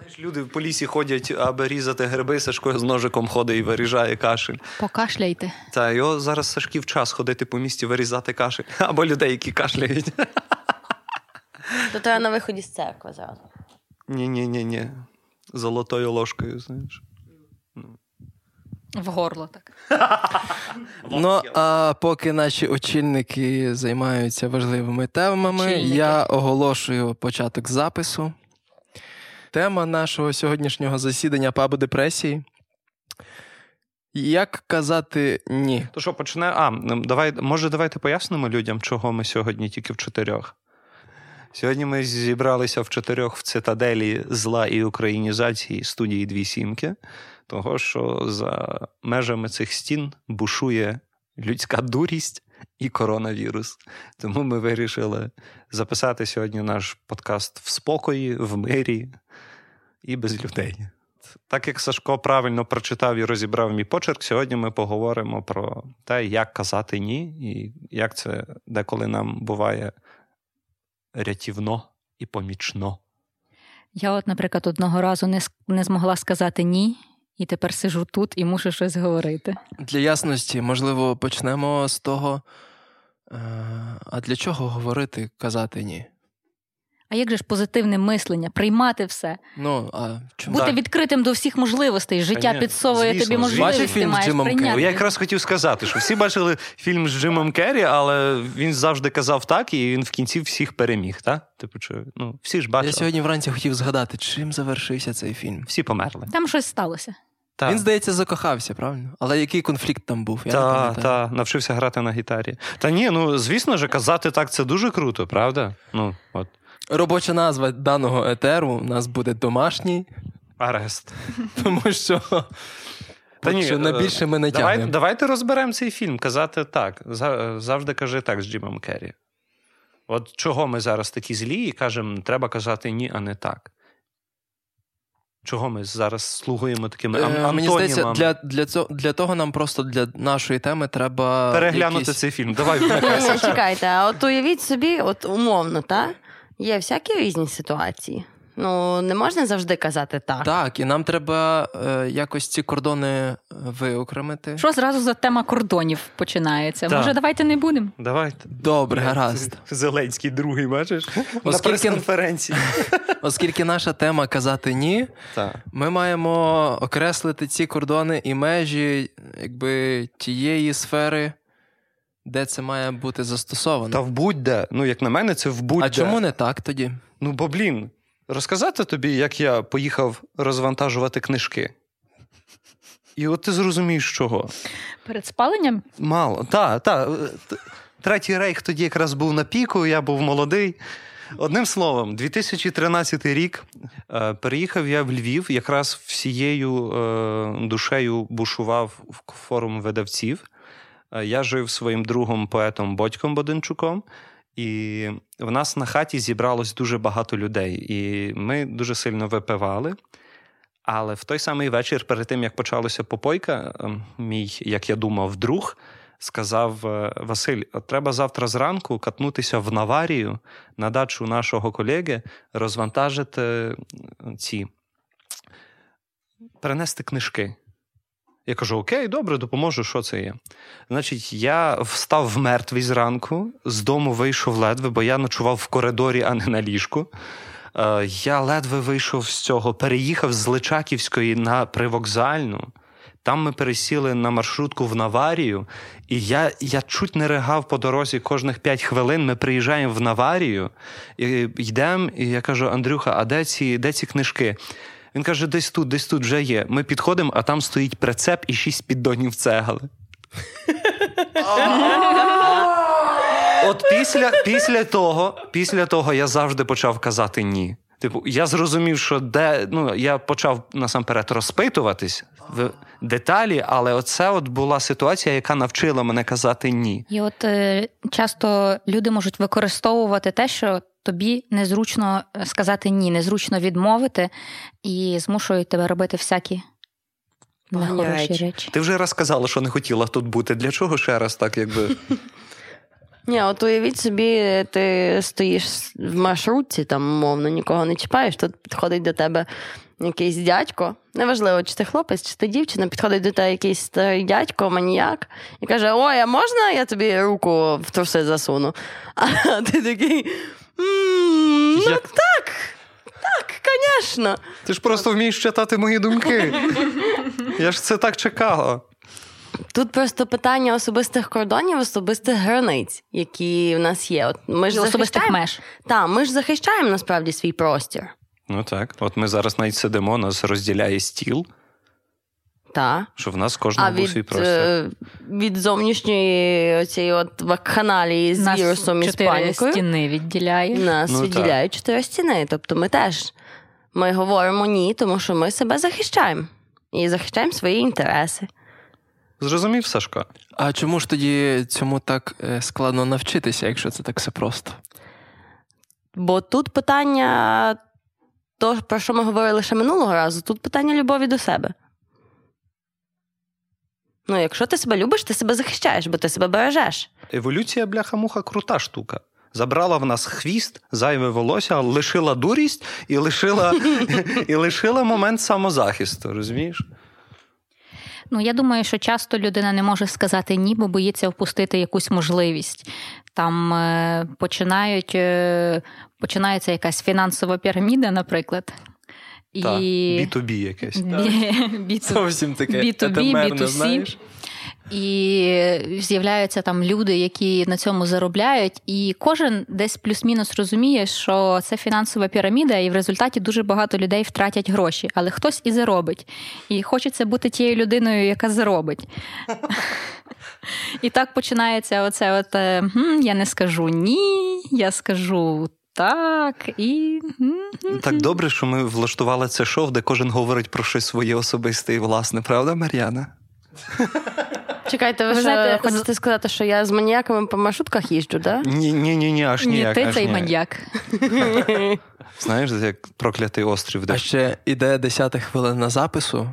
Знаєш, люди в лісі ходять, аби різати гриби, Сашко з ножиком ходить і виріжає кашель. Покашляйте. Та його зараз Сашків час ходити по місті, вирізати кашель. Або людей, які кашляють. То треба на виході з церкви зразу. Ні-ні-ні, ні. Золотою ложкою, знаєш. В горло так. Ну, а поки наші очільники займаються важливими темами, Очільники. я оголошую початок запису. Тема нашого сьогоднішнього засідання пабу депресії. Як казати ні? То що, почне. А, ну, давай, може, давайте пояснимо людям, чого ми сьогодні тільки в чотирьох. Сьогодні ми зібралися в чотирьох в цитаделі зла і українізації студії Дві Сімки, того що за межами цих стін бушує людська дурість і коронавірус. Тому ми вирішили записати сьогодні наш подкаст в спокої, в мирі і без людей. Так як Сашко правильно прочитав і розібрав мій почерк, сьогодні ми поговоримо про те, як казати ні, і як це деколи нам буває рятівно і помічно. Я, от, наприклад, одного разу не, не змогла сказати ні, і тепер сижу тут і мушу щось говорити. Для ясності, можливо, почнемо з того. е, А для чого говорити, казати ні? А як же ж позитивне мислення, приймати все, Ну, а чому? бути Так. відкритим до всіх можливостей. Життя Конечно, підсовує звісно, тобі звісно. можливість, Бачив фільм з Джимом Керрі? Я якраз хотів сказати, що всі бачили фільм з Джимом Керрі, але він завжди казав так, і він в кінці всіх переміг. Та? Типу, що, ну, всі ж Я сьогодні вранці хотів згадати, чим завершився цей фільм. всі померли. Там щось сталося. Та. Він, здається, закохався, правильно? Але який конфлікт там був? Я Та, пам'ятаю. та, навчився грати на гітарі. Та ні, ну звісно ж, казати так це дуже круто, правда? Ну, от. Робоча назва даного етеру у нас буде домашній, Арест. тому що, Та ні, що е, найбільше ми не Давай, тягнемо. давайте розберемо цей фільм. Казати так. Завжди кажи так з Джимом Керрі. От чого ми зараз такі злі і кажемо, треба казати ні, а не так. Чого ми зараз слугуємо такими Е, антонімами? Мені здається, для, для, цього, для того нам просто для нашої теми треба Переглянути якісь... цей фільм. Давай чекайте, а от уявіть собі, от умовно, та? Є всякі різні ситуації. Ну, не можна завжди казати так. Так, і нам треба е, якось ці кордони виокремити. Що зразу за тема кордонів починається? Так. Може, давайте не будемо? Давайте. Добре, гаразд. Зеленський другий, бачиш? На прес-конференції. Оскільки наша тема казати ні, Так. ми маємо окреслити ці кордони і межі якби тієї сфери, де це має бути застосовано. Та в будь-де. Ну, як на мене, це в будь-де. а чому не так тоді? Ну, бо, блін, розказати тобі, як я поїхав розвантажувати книжки. І от ти зрозумієш, чого. Перед спаленням? Мало. Так, так. Третій рейх тоді якраз був на піку, я був молодий. Одним словом, 2013 рік е, переїхав я в Львів, якраз всією е, душею бушував в форум видавців. Е, я жив своїм другом поетом Бодьком Боденчуком, і в нас на хаті зібралось дуже багато людей. І ми дуже сильно випивали. Але в той самий вечір, перед тим як почалася попойка, е, мій, як я думав, друг сказав: е, Василь, треба завтра зранку катнутися в Наварію на дачу нашого колеги, розвантажити е, ці перенести книжки. Я кажу: Окей, добре, допоможу, що це є. Значить, я встав в мертвий зранку, з дому вийшов ледве, бо я ночував в коридорі, а не на ліжку. Е, Я ледве вийшов з цього, переїхав з Личаківської на привокзальну. Там ми пересіли на маршрутку в Наварію, і я, я чуть не ригав по дорозі кожних 5 хвилин. Ми приїжджаємо в Наварію, і йдемо, і я кажу: Андрюха, а де ці, де ці книжки? Він каже: десь тут, десь тут вже є. Ми підходимо, а там стоїть прицеп і шість піддонів цегли. От після, після, того, після того я завжди почав казати ні. Типу, я зрозумів, що де ну я почав насамперед розпитуватись в деталі, але оце от була ситуація, яка навчила мене казати ні. І от е, часто люди можуть використовувати те, що тобі незручно сказати ні, незручно відмовити, і змушують тебе робити всякі нехороші речі. речі. Ти вже раз сказала, що не хотіла тут бути. Для чого ще раз так, якби Ні, от уявіть собі, ти стоїш в маршрутці, там, умовно, нікого не чіпаєш, тут підходить до тебе якийсь дядько. Неважливо, чи ти хлопець, чи ти дівчина, підходить до тебе якийсь старий дядько, маніяк, і каже: Ой, а можна я тобі руку в труси засуну? А ти такий. «М, Ну Як- так, так, звісно. Ти ж просто вмієш читати мої думки. Я ж це так чекала. Тут просто питання особистих кордонів, особистих границь, які в нас є. От ми ж Особистих захищаємо, меж. та, ми ж захищаємо насправді свій простір. Ну так. От ми зараз навіть сидимо, нас розділяє стіл, Та. що в нас А кожного був свій простір. е, від зовнішньої оцієї от вакханалії з Нас вірусом і з чотири стіни відділяє. нас Ну, відділяють чотири стіни. Тобто ми теж ми говоримо ні, тому що ми себе захищаємо і захищаємо свої інтереси. Зрозумів, Сашко? А чому ж тоді цьому так е, складно навчитися, якщо це так все просто? Бо тут питання, то, про що ми говорили ще минулого разу, тут питання любові до себе. Ну, якщо ти себе любиш, ти себе захищаєш, бо ти себе бережеш. Еволюція, бляха-муха, крута штука. Забрала в нас хвіст, зайве волосся, лишила дурість і лишила, і лишила момент самозахисту, розумієш? Ну, я думаю, що часто людина не може сказати ні, бо боїться впустити якусь можливість. Там е, починають, е, починається якась фінансова піраміда, наприклад. І... Так, B2B якесь. B- B2B. Зовсім таке B2B, B2C. знаєш? І з'являються там люди, які на цьому заробляють, і кожен десь плюс-мінус розуміє, що це фінансова піраміда, і в результаті дуже багато людей втратять гроші, але хтось і заробить. І хочеться бути тією людиною, яка заробить. І так починається оце: от е, я не скажу ні, я скажу так і. Так добре, що ми влаштували це шоу, де кожен говорить про щось своє особисте і власне, правда, Мар'яна? Чекайте, ви, Ви що, знаєте, хочете сказати, що я з маніяками по маршрутках їжджу, так? Ні, ні, ні, ні, аж Ні, ніяк. ти аж цей ніяк. маньяк. Знаєш, як проклятий острів, де А ще іде 10 хвилина запису.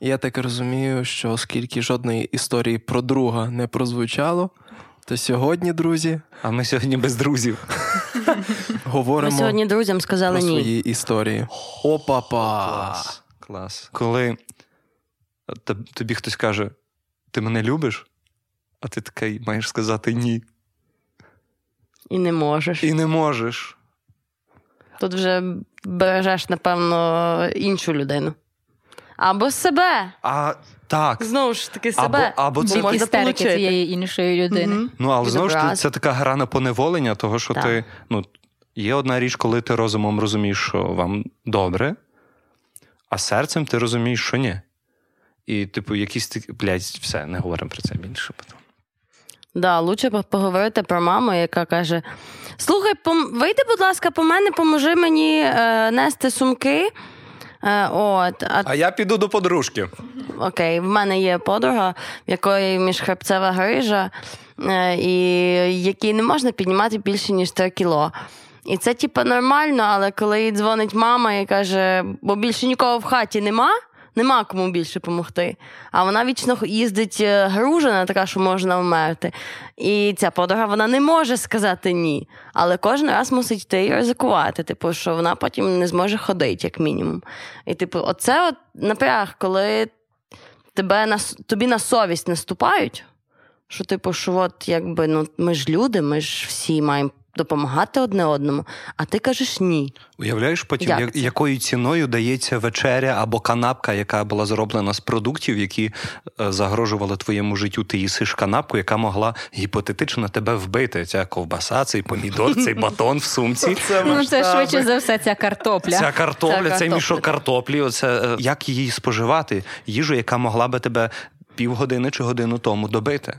І я так розумію, що оскільки жодної історії про друга не прозвучало, то сьогодні, друзі, а ми сьогодні без друзів. Ми говоримо сьогодні друзям сказали про ні. свої історії. Опа-па! Клас. Клас. Коли тобі хтось каже, ти мене любиш, а ти такий маєш сказати ні. І не можеш. І не можеш. Тут вже бережеш, напевно, іншу людину. Або себе. А так. Знову ж таки, Або, себе. або Бо це можна істерики цієї іншої людини. Мгм. Ну, але знову ж таки, це така гра на поневолення, того, що Так. ти. Ну, є одна річ, коли ти розумом розумієш, що вам добре, а серцем ти розумієш, що ні. І, типу, якісь такі. Блядь, все, не говоримо про це більше. потім. Да, лучше поговорити про маму, яка каже: Слухай, пом... вийди, будь ласка, по мене, поможи мені е, нести сумки. Е, от, а А я піду до подружки. окей, в мене є подруга, в якої міжхребцева грижа, е, і якій не можна піднімати більше, ніж 3 кіло. І це, типу, нормально, але коли їй дзвонить мама і каже, бо більше нікого в хаті нема. Нема кому більше допомогти. А вона вічно їздить е, гружена, така, що можна вмерти. І ця подруга вона не може сказати ні. Але кожен раз мусить йти і ризикувати. Типу, що вона потім не зможе ходити, як мінімум. І, типу, оце от напряг, коли тебе на, тобі на совість наступають, що, типу, що от якби ну ми ж люди, ми ж всі маємо допомагати одне одному, а ти кажеш ні. Уявляєш потім, Як як якою ціною дається вечеря або канапка, яка була зроблена з продуктів, які е, загрожували твоєму життю. Ти їсиш канапку, яка могла гіпотетично тебе вбити. Ця ковбаса, цей помідор, цей батон в сумці. Ну, це швидше за все ця картопля. Ця картопля, цей мішок картоплі. Оце е, як її споживати? Їжу, яка могла би тебе півгодини чи годину тому добити.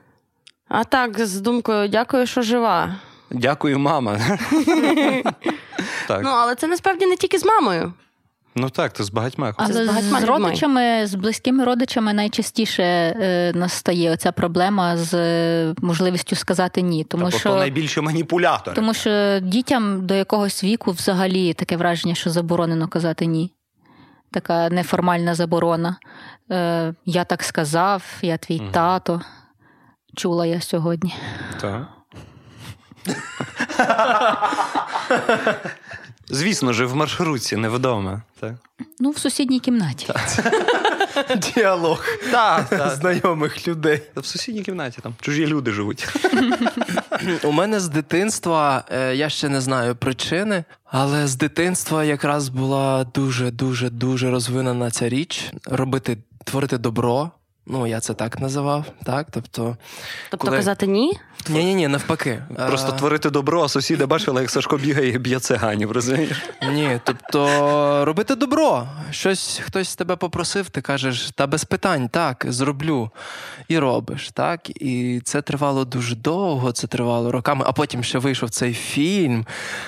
А так, з думкою, дякую, що жива. Дякую, мама. так. Ну, але це насправді не тільки з мамою. Ну так, то з багатьма. Це з багатьма з родичами, з близькими родичами найчастіше е, настає оця проблема з е, можливістю сказати ні. Тому Тобто що, найбільші маніпулятори. тому що дітям до якогось віку взагалі таке враження, що заборонено казати ні. Така неформальна заборона. Е, я так сказав, я твій Мгм. тато. Чула я сьогодні. Так. Звісно ж, в маршрутці, не вдома. Так? Ну, в сусідній кімнаті. Діалог знайомих людей. В сусідній кімнаті там чужі люди живуть. У мене з дитинства, е, я ще не знаю причини, але з дитинства якраз була дуже, дуже, дуже розвинена ця річ робити, творити добро. Ну, я це так називав, так? Тобто, Тобто коли- казати ні? ні, ні, ні, навпаки. Просто Е, творити добро, а сусіди бачили, як Сашко бігає і б'є циганів, розумієш? Ні, тобто робити добро. Щось хтось тебе попросив, ти кажеш, та без питань, так, зроблю. І робиш, так. І це тривало дуже довго, це тривало роками, а потім ще вийшов цей фільм.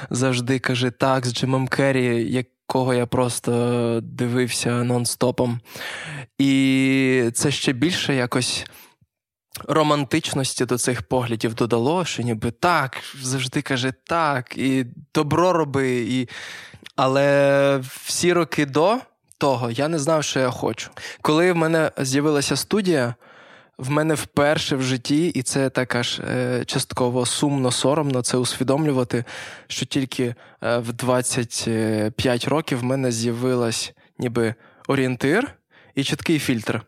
Завжди каже так, з Джимом Керрі, якого я просто дивився нон-стопом. І це ще більше якось. Романтичності до цих поглядів додало, що ніби так, завжди каже так, і добро роби. І... Але всі роки до того я не знав, що я хочу. Коли в мене з'явилася студія, в мене вперше в житті, і це так аж е, частково сумно, соромно це усвідомлювати, що тільки е, в 25 років в мене з'явилась ніби орієнтир і чіткий фільтр.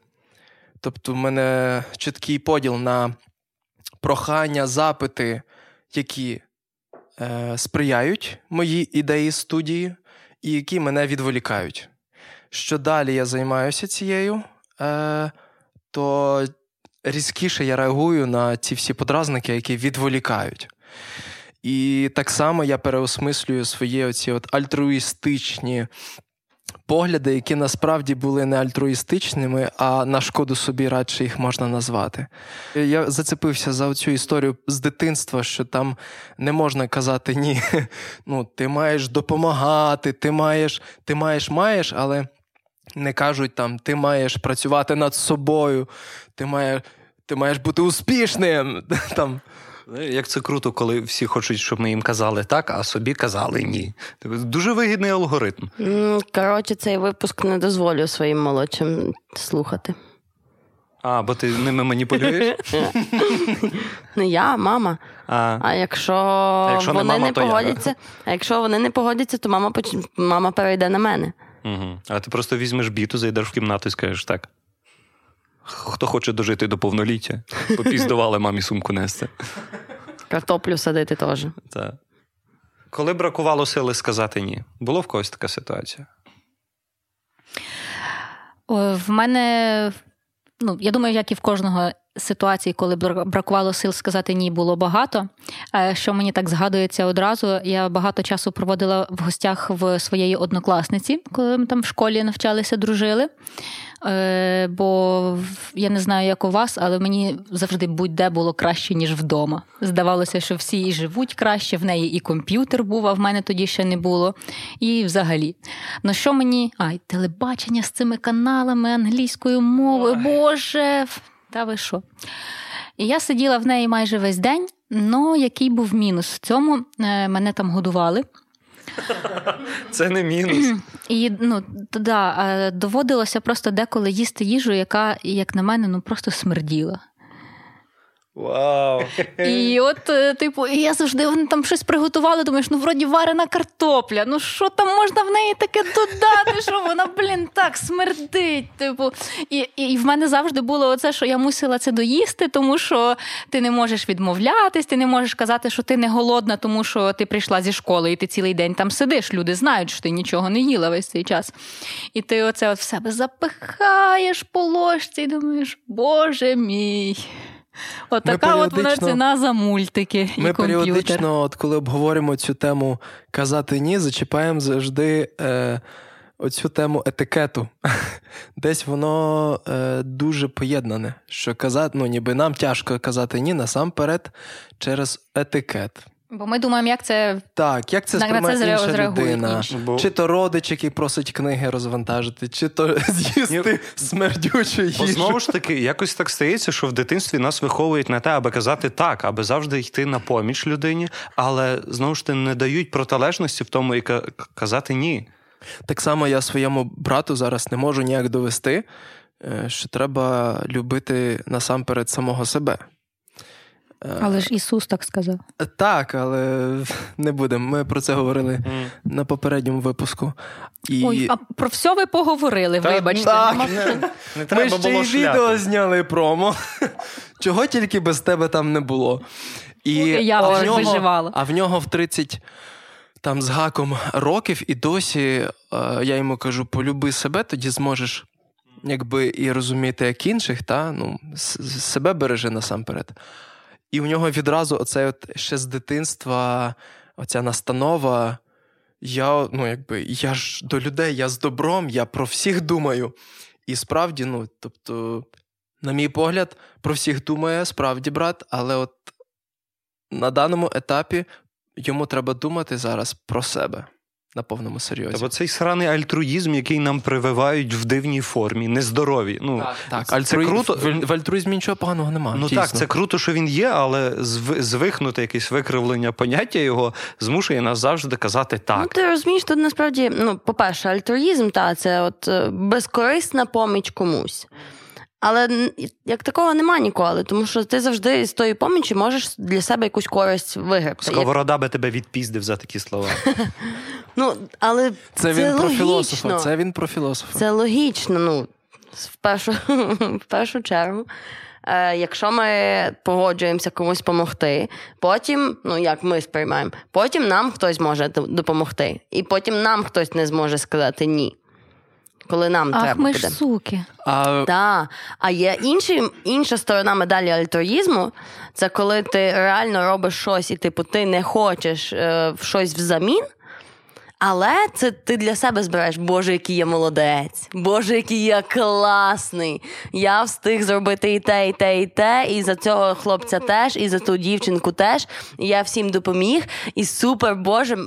Тобто, в мене чіткий поділ на прохання, запити, які е, сприяють моїй ідеї студії, і які мене відволікають. Що далі я займаюся цією, е, то різкіше я реагую на ці всі подразники, які відволікають. І так само я переосмислюю свої оці от альтруїстичні погляди, які насправді були не альтруїстичними, а на шкоду собі радше їх можна назвати. Я зацепився за цю історію з дитинства, що там не можна казати ні. Ну, ти маєш допомагати, ти маєш, ти маєш, маєш, але не кажуть там, ти маєш працювати над собою, ти маєш, ти маєш бути успішним. Там. Як це круто, коли всі хочуть, щоб ми їм казали так, а собі казали ні. Дуже вигідний алгоритм. Коротше, цей випуск не дозволю своїм молодшим слухати. А, бо ти ними маніпулюєш? Не я, а мама. А, А якщо, якщо не вони мама, не то я, погодяться, а якщо вони не погодяться, то мама поч... мама перейде на мене. Угу. а ти просто візьмеш біту, зайдеш в кімнату і скажеш так. Хто хоче дожити до повноліття, попіздували мамі сумку нести. Картоплю садити теж. Так. Коли бракувало сили сказати ні, було в когось така ситуація? В мене, ну, я думаю, як і в кожного ситуації, коли бракувало сил сказати ні, було багато. Що мені так згадується одразу, я багато часу проводила в гостях в своєї однокласниці, коли ми там в школі навчалися, дружили. Е, Бо я не знаю, як у вас, але мені завжди будь-де було краще, ніж вдома. Здавалося, що всі і живуть краще, в неї і комп'ютер був, а в мене тоді ще не було. І взагалі. Ну що мені. Ай, телебачення з цими каналами англійською мовою, Боже, та ви що? І я сиділа в неї майже весь день. Ну, який був мінус в цьому? Е, Мене там годували. Це не мінус. І ну да, е, доводилося просто деколи їсти їжу, яка, як на мене, ну просто смерділа. Вау. І от, е, типу, я завжди вони там щось приготували, думаєш, ну вроді варена картопля. Ну що там можна в неї таке додати? Що вона, блін, так смердить. Типу, і, і, і в мене завжди було оце, що я мусила це доїсти, тому що ти не можеш відмовлятись, ти не можеш казати, що ти не голодна, тому що ти прийшла зі школи, і ти цілий день там сидиш. Люди знають, що ти нічого не їла весь цей час. І ти оце от в себе запихаєш по ложці, і думаєш, боже мій. Отака от вона ціна за мультики і Ми комп'ютер. періодично, от коли обговоримо цю тему казати ні, зачіпаємо завжди е, оцю тему етикету. Десь воно е, дуже поєднане. Що казати, ну ніби нам тяжко казати ні, насамперед через етикет. Бо ми думаємо, як це Так, як це на це сприймає інша людина? інші. Бо- Чи то родич, який просить книги розвантажити, чи то з'їсти смердючу Бо їжу. знову ж таки, якось так стається, що в дитинстві нас виховують на те, аби казати так, аби завжди йти на поміч людині, але знову ж таки не дають протилежності в тому і казати ні. Так само я своєму брату зараз не можу ніяк довести, е, що треба любити насамперед самого себе. Але ж Ісус так сказав. Так, але не будемо. Ми про це говорили mm. на попередньому випуску. І... Ой, а про все ви поговорили, так, вибачте. Так, не, не треба Ми ще було й відео зняли промо. Чого тільки без тебе там не було. І Я а, в нього, виживала. а в нього в 30 там з гаком років, і досі е, я йому кажу: полюби себе, тоді зможеш якби і розуміти, як інших, та ну, себе бережи насамперед. І у нього відразу оце от ще з дитинства, оця настанова. Я ну, якби, я ж до людей, я з добром, я про всіх думаю. І справді, ну, тобто, на мій погляд, про всіх думає справді брат, але от на даному етапі йому треба думати зараз про себе на повному серйозі. Тобто цей сраний альтруїзм, який нам прививають в дивній формі, нездорові. Ну, Так, так. Це, Альтруї... круто. В, в альтруїзмі нічого поганого немає. Ну дійсно. так, це круто, що він є, але звихнути якесь викривлення поняття його змушує нас завжди казати так. Ну, Ти розумієш, тут насправді, ну, по-перше, альтруїзм, та це от е, безкорисна поміч комусь. Але як такого нема ніколи, тому що ти завжди з тої помічі можеш для себе якусь користь вигребти. Сковорода би тебе відпіздив за такі слова. Ну, але Це це він логічно. про філософа. Це він про філософа. Це логічно. Ну, в першу, в першу чергу. Е, Якщо ми погоджуємося комусь допомогти, потім, ну як ми сприймаємо, потім нам хтось може допомогти, і потім нам хтось не зможе сказати ні коли нам Ах, треба ми буде. ж суки. А Да. а є інші, інша сторона медалі альтруїзму це коли ти реально робиш щось, і типу ти не хочеш е, щось взамін. Але це ти для себе збираєш, Боже, який я молодець, Боже, який я класний. Я встиг зробити і те, і те, і те, і за цього хлопця теж, і за ту дівчинку теж. І я всім допоміг. І супер Боже,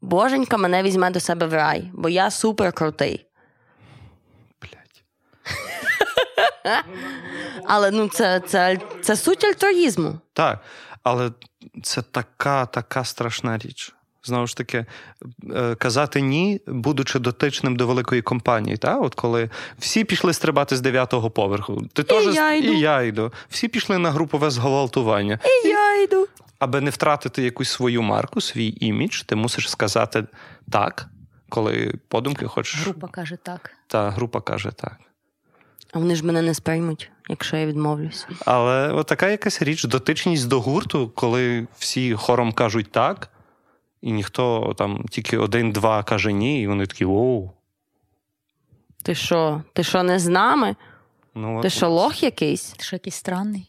Боженька мене візьме до себе в рай, бо я супер крутий. Але ну це це, це суть альтруїзму. Так, але це така, така страшна річ. Знову ж таки, е, казати ні, будучи дотичним до великої компанії. Та? От коли всі пішли стрибати з дев'ятого поверху, ти і теж я йду. і я йду. Всі пішли на групове зґвалтування. І я йду. Аби не втратити якусь свою марку, свій імідж, ти мусиш сказати так, коли подумки хочеш. Група каже так. Та група каже так. А вони ж мене не сприймуть, якщо я відмовлюсь. Але от така якась річ, дотичність до гурту, коли всі хором кажуть так, і ніхто там тільки один-два каже ні, і вони такі оу. Ти що? Ти що, не з нами? Ну, Ти що, лох якийсь? Ти що якийсь странний?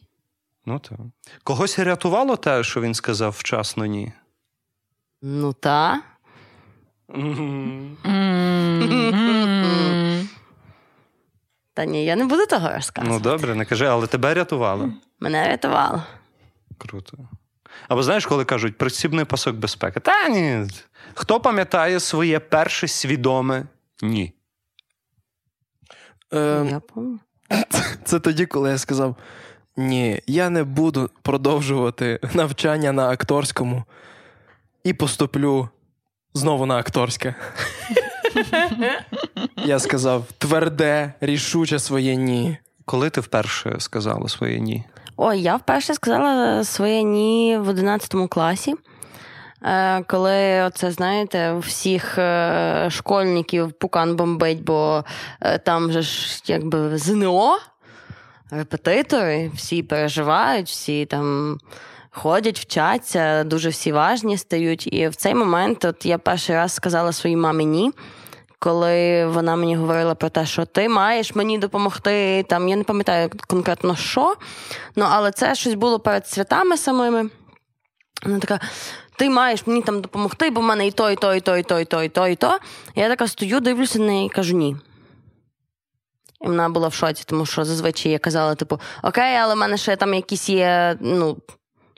Ну так. Когось рятувало те, що він сказав вчасно ні. Ну та. Та ні, я не буду того розказувати. Ну добре, не кажи, але тебе рятувало. Мене рятувало. Круто. Або знаєш, коли кажуть пристібний пасок безпеки. Та ні. Хто пам'ятає своє перше свідоме ні? Е, Я пам'ятаю. Це тоді, коли я сказав: ні, я не буду продовжувати навчання на акторському і поступлю знову на акторське. Я сказав тверде, рішуче своє ні. Коли ти вперше сказала своє ні? Ой, я вперше сказала своє ні в 11 класі. Е, коли оце, знаєте, всіх е, школьників пукан бомбить, бо е, там же ж якби ЗНО, репетитори, всі переживають, всі там ходять, вчаться, дуже всі важні стають. І в цей момент от я перший раз сказала своїй мамі ні. Коли вона мені говорила про те, що ти маєш мені допомогти, там я не пам'ятаю конкретно що, ну але це щось було перед святами самими. Вона така: ти маєш мені там допомогти, бо в мене і то, і то, і то, і то, і то, і то, і то. Я така стою, дивлюся на неї і кажу ні. І вона була в шоці, тому що зазвичай я казала, типу, окей, але в мене ще там якісь є ну,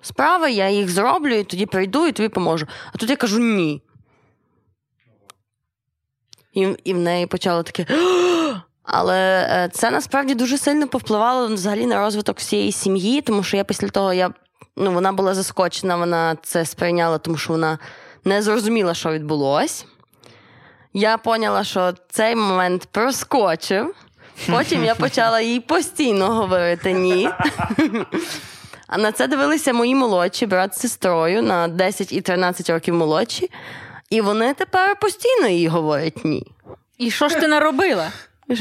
справи, я їх зроблю, і тоді прийду і тобі поможу. А тут я кажу ні. І і в неї почало таке. Але е, це насправді дуже сильно повпливало взагалі на розвиток всієї сім'ї, тому що я після того я, ну, вона була заскочена, вона це сприйняла, тому що вона не зрозуміла, що відбулось. Я поняла, що цей момент проскочив. Потім я почала їй постійно говорити ні. А на це дивилися мої молодші, брат з сестрою на 10 і 13 років молодші. І вони тепер постійно їй говорять ні. І що ж ти наробила?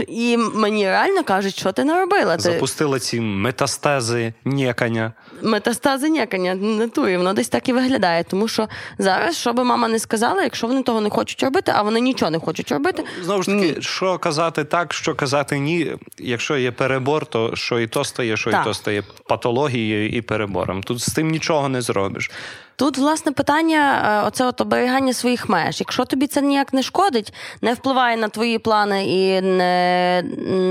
І мені реально кажуть, що ти наробила. Ти Запустила ці метастези нєкання. метастази ніякання не тує, воно десь так і виглядає. Тому що зараз, що би мама не сказала, якщо вони того не хочуть робити, а вони нічого не хочуть робити. Знову ж таки, що казати так, що казати ні. Якщо є перебор, то що і то стає, що Так. і то стає патологією і перебором. Тут з тим нічого не зробиш. Тут, власне, питання е, оце от оберігання своїх меж. Якщо тобі це ніяк не шкодить, не впливає на твої плани і не,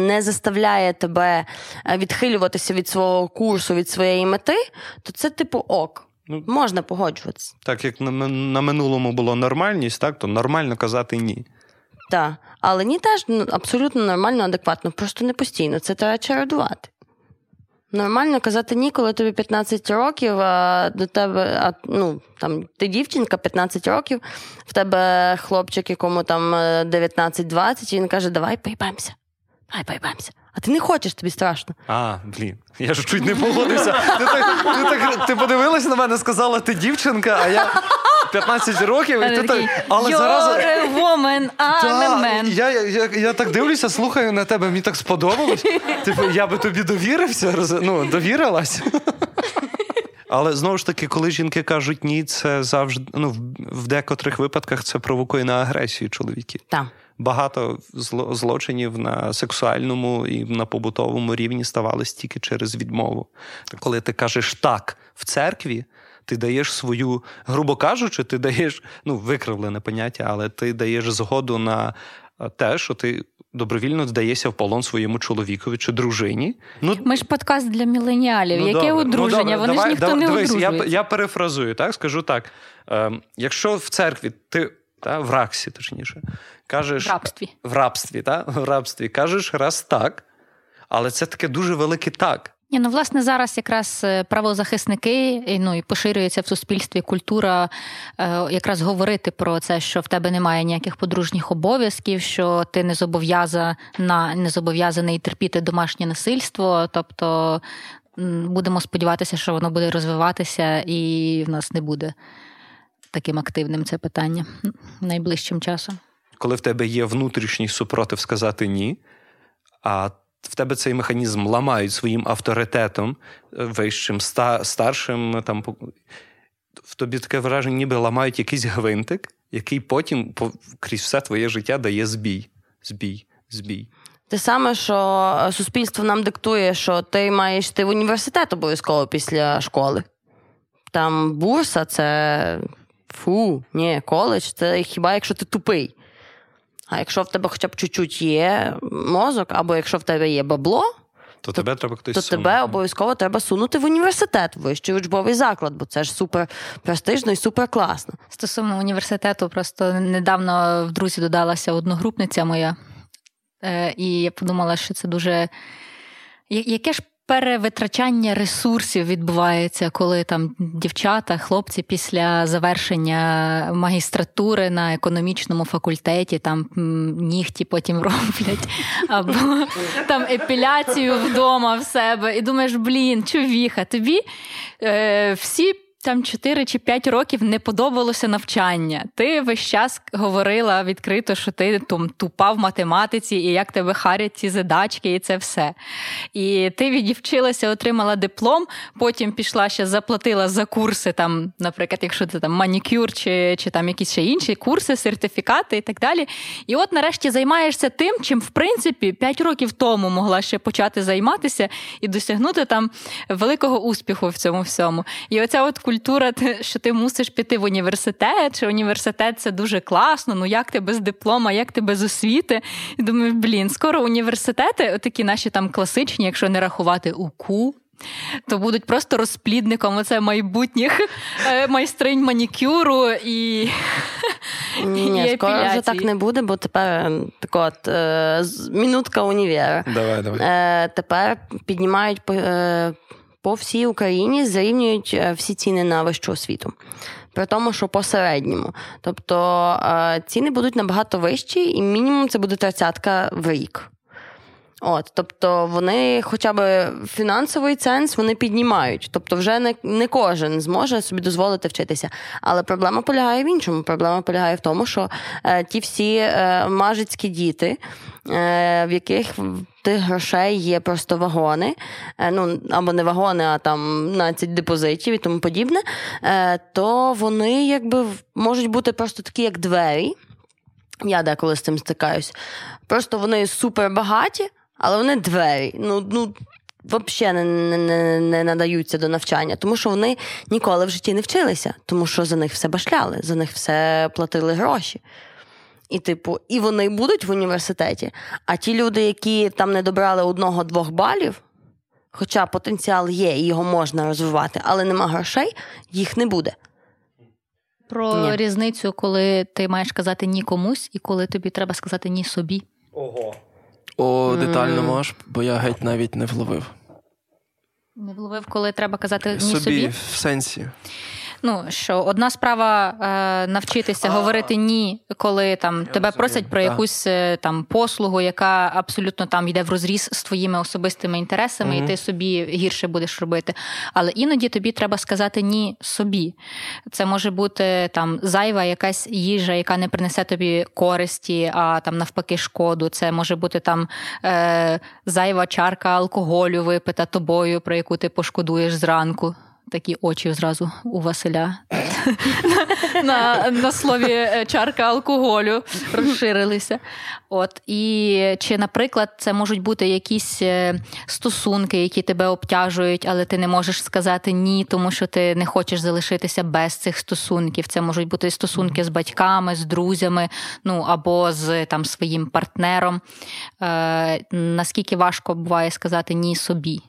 не заставляє тебе е, відхилюватися від свого курсу, від своєї мети, то це типу ок. Ну, Можна погоджуватися. Так як на, на минулому було нормальність, так то нормально казати ні. Так. Але ні теж ну, абсолютно нормально, адекватно, просто не постійно. Це треба чередувати. Нормально казати ні, коли тобі 15 років, а до тебе, а, ну, там, ти дівчинка 15 років, в тебе хлопчик, якому там е, 19-20, і він каже, давай поїбаємося. Давай поїбаємося. А ти не хочеш, тобі страшно. А, блін, я ж чуть не погодився. Ти, так, ти, так, ти подивилась на мене, сказала, ти дівчинка, а я 15 років, і ти так. Але зараз. я, я, я, я так дивлюся, слухаю на тебе, мені так сподобалось. Типу, я би тобі довірився, ну, довірилась. Але знову ж таки, коли жінки кажуть ні, це завжди ну, в- декотрих випадках це провокує на агресію чоловіків. Так. Багато зло- злочинів на сексуальному і на побутовому рівні ставались тільки через відмову. Коли ти кажеш так в церкві, ти даєш свою, грубо кажучи, ти даєш ну, викривлене поняття, але ти даєш згоду на е, те, що ти добровільно здаєшся в полон своєму чоловікові чи дружині. Ну, Ми ж подкаст для міленіалів. Ну, Яке добре. одруження? Ну, добре, Вони давай, ж ніхто давай, не дивись, я, одружується. я перефразую, так скажу так. Ем, якщо в церкві ти та, в раксі, точніше, кажеш В рабстві. в рабстві, та, в рабстві кажеш раз так, але це таке дуже велике так. Ні, ну власне зараз якраз е, правозахисники ну і поширюється в суспільстві культура е, якраз говорити про це, що в тебе немає ніяких подружніх обов'язків, що ти не зобов'язана не зобов'язаний терпіти домашнє насильство. Тобто будемо сподіватися, що воно буде розвиватися, і в нас не буде таким активним це питання найближчим часом. Коли в тебе є внутрішній супротив сказати ні, а в тебе цей механізм ламають своїм авторитетом е, вищим, ста, старшим. Там, в тобі таке враження, ніби ламають якийсь гвинтик, який потім по- крізь все твоє життя дає збій. Збій, збій. Те саме, що е, суспільство нам диктує, що ти маєш йти в університет обов'язково після школи. Там бурса це фу, ні, коледж це хіба якщо ти тупий. А якщо в тебе хоча б чуть-чуть є мозок, або якщо в тебе є бабло, То, тебе треба хтось то сунути. тебе обов'язково треба сунути в університет, в вищий учбовий заклад, бо це ж супер престижно і супер класно. Стосовно університету, просто недавно в друзі додалася одногрупниця моя, Е, і я подумала, що це дуже. Яке ж перевитрачання ресурсів відбувається, коли там дівчата, хлопці після завершення магістратури на економічному факультеті там нігті потім роблять, або там епіляцію вдома в себе. І думаєш, блін, чувіха, тобі е, всі. Там 4 чи 5 років не подобалося навчання. Ти весь час говорила відкрито, що ти там тупа в математиці, і як тебе харять ці задачки, і це все. І ти відівчилася, отримала диплом, потім пішла ще заплатила за курси, там, наприклад, якщо це там манікюр чи, чи там якісь ще інші курси, сертифікати і так далі. І от нарешті займаєшся тим, чим в принципі 5 років тому могла ще почати займатися і досягнути там великого успіху в цьому всьому. І оця от культура, те, що ти мусиш піти в університет, що університет це дуже класно. Ну як ти без диплома, як ти без освіти? І думаю, блін, скоро університети, отакі наші там класичні, якщо не рахувати УКУ. То будуть просто розплідником оце майбутніх е, майстринь манікюру і, Ні, і скоро вже так не буде, бо тепер так от, е, минутка універа. Давай, давай. Е, тепер піднімають е, по всій Україні, зрівнюють е, всі ціни на вищу освіту. При тому, що по середньому. Тобто е, ціни будуть набагато вищі, і мінімум це буде тридцятка в рік. От, тобто вони хоча б фінансовий ценз вони піднімають. Тобто, вже не не кожен зможе собі дозволити вчитися. Але проблема полягає в іншому. Проблема полягає в тому, що е, ті всі е, мажицькі діти, е, в яких тих грошей є просто вагони, е, ну або не вагони, а там 12 депозитів і тому подібне, е, то вони якби можуть бути просто такі, як двері. Я деколи з цим стикаюсь. Просто вони супер багаті але вони двері. Ну, ну, Взагалі не, не не, надаються до навчання, тому що вони ніколи в житті не вчилися, тому що за них все башляли, за них все платили гроші. І, типу, і вони будуть в університеті. А ті люди, які там не добрали одного-двох балів, хоча потенціал є і його можна розвивати, але нема грошей, їх не буде. Про ні. різницю, коли ти маєш казати ні комусь, і коли тобі треба сказати ні собі. Ого. О, детально можеш, бо я геть навіть не вловив. Не вловив, коли треба казати ні собі. собі? в сенсі. Ну що одна справа е, навчитися а, говорити ні, коли там тебе розумію. просять про якусь е, там послугу, яка абсолютно там йде в розріз з твоїми особистими інтересами, угу. і ти собі гірше будеш робити. Але іноді тобі треба сказати ні собі. Це може бути там зайва якась їжа, яка не принесе тобі користі, а там навпаки шкоду. Це може бути там е, зайва чарка алкоголю випита тобою, про яку ти пошкодуєш зранку такі очі зразу у Василя на на слові е, чарка алкоголю розширилися. От І чи, наприклад, це можуть бути якісь е, стосунки, які тебе обтяжують, але ти не можеш сказати ні, тому що ти не хочеш залишитися без цих стосунків. Це можуть бути стосунки з батьками, з друзями, ну або з там своїм партнером. Е, Наскільки важко буває сказати ні собі?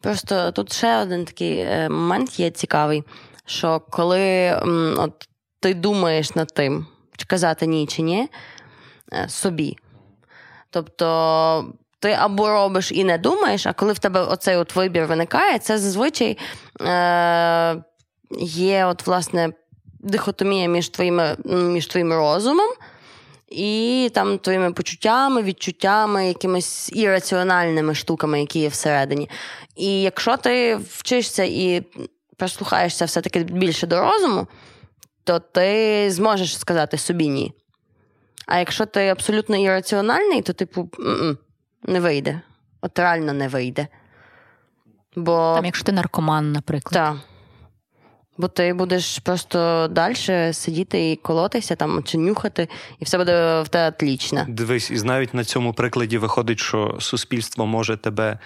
Просто тут ще один такий е, момент є цікавий, що коли от, ти думаєш над тим, чи казати ні чи ні е, собі. Тобто ти або робиш і не думаєш, а коли в тебе оцей от вибір виникає, це зазвичай е, є от, власне, дихотомія між твоїми, між твоїм розумом і там твоїми почуттями, відчуттями, якимись ірраціональними штуками, які є всередині. І якщо ти вчишся і прислухаєшся все-таки більше до розуму, то ти зможеш сказати собі ні. А якщо ти абсолютно ірраціональний, то, типу, не вийде. От реально не вийде. Бо... Там, якщо ти наркоман, наприклад. Так. Бо ти будеш просто далі сидіти і колотися там чи нюхати, і все буде в тебе отлічно. Дивись, і навіть на цьому прикладі виходить, що суспільство може тебе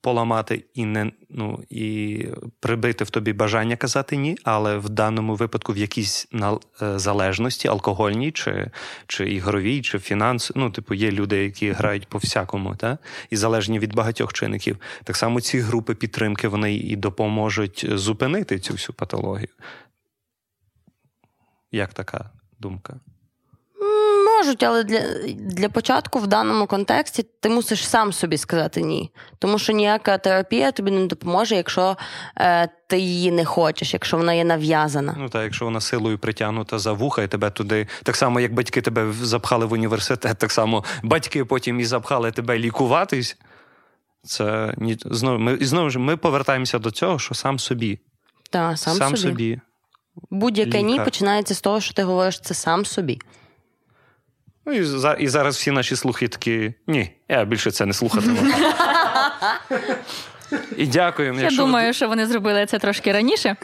поламати і не ну і прибити в тобі бажання казати ні, але в даному випадку в якійсь е, залежності, алкогольній, чи чи ігровій, чи фінанс, ну, типу, є люди, які грають по всякому, та? і залежні від багатьох чинників. Так само ці групи підтримки вони і допоможуть зупинити цю всю патологію. Як така думка? Можуть, але для для початку в даному контексті ти мусиш сам собі сказати ні. Тому що ніяка терапія тобі не допоможе, якщо е, ти її не хочеш, якщо вона є нав'язана. Ну так, якщо вона силою притягнута за вуха і тебе туди, так само як батьки тебе запхали в університет, так само батьки потім і запхали тебе лікуватись. Це ні знову ми знову ж ми повертаємося до цього, що сам собі. Так, сам, сам собі. собі. Будь-яке ні починається з того, що ти говориш це сам собі. Ну і за, і зараз всі наші слухи такі: ні, я більше це не слухатиму. І дякуємо. Я думаю, що вони зробили це трошки раніше.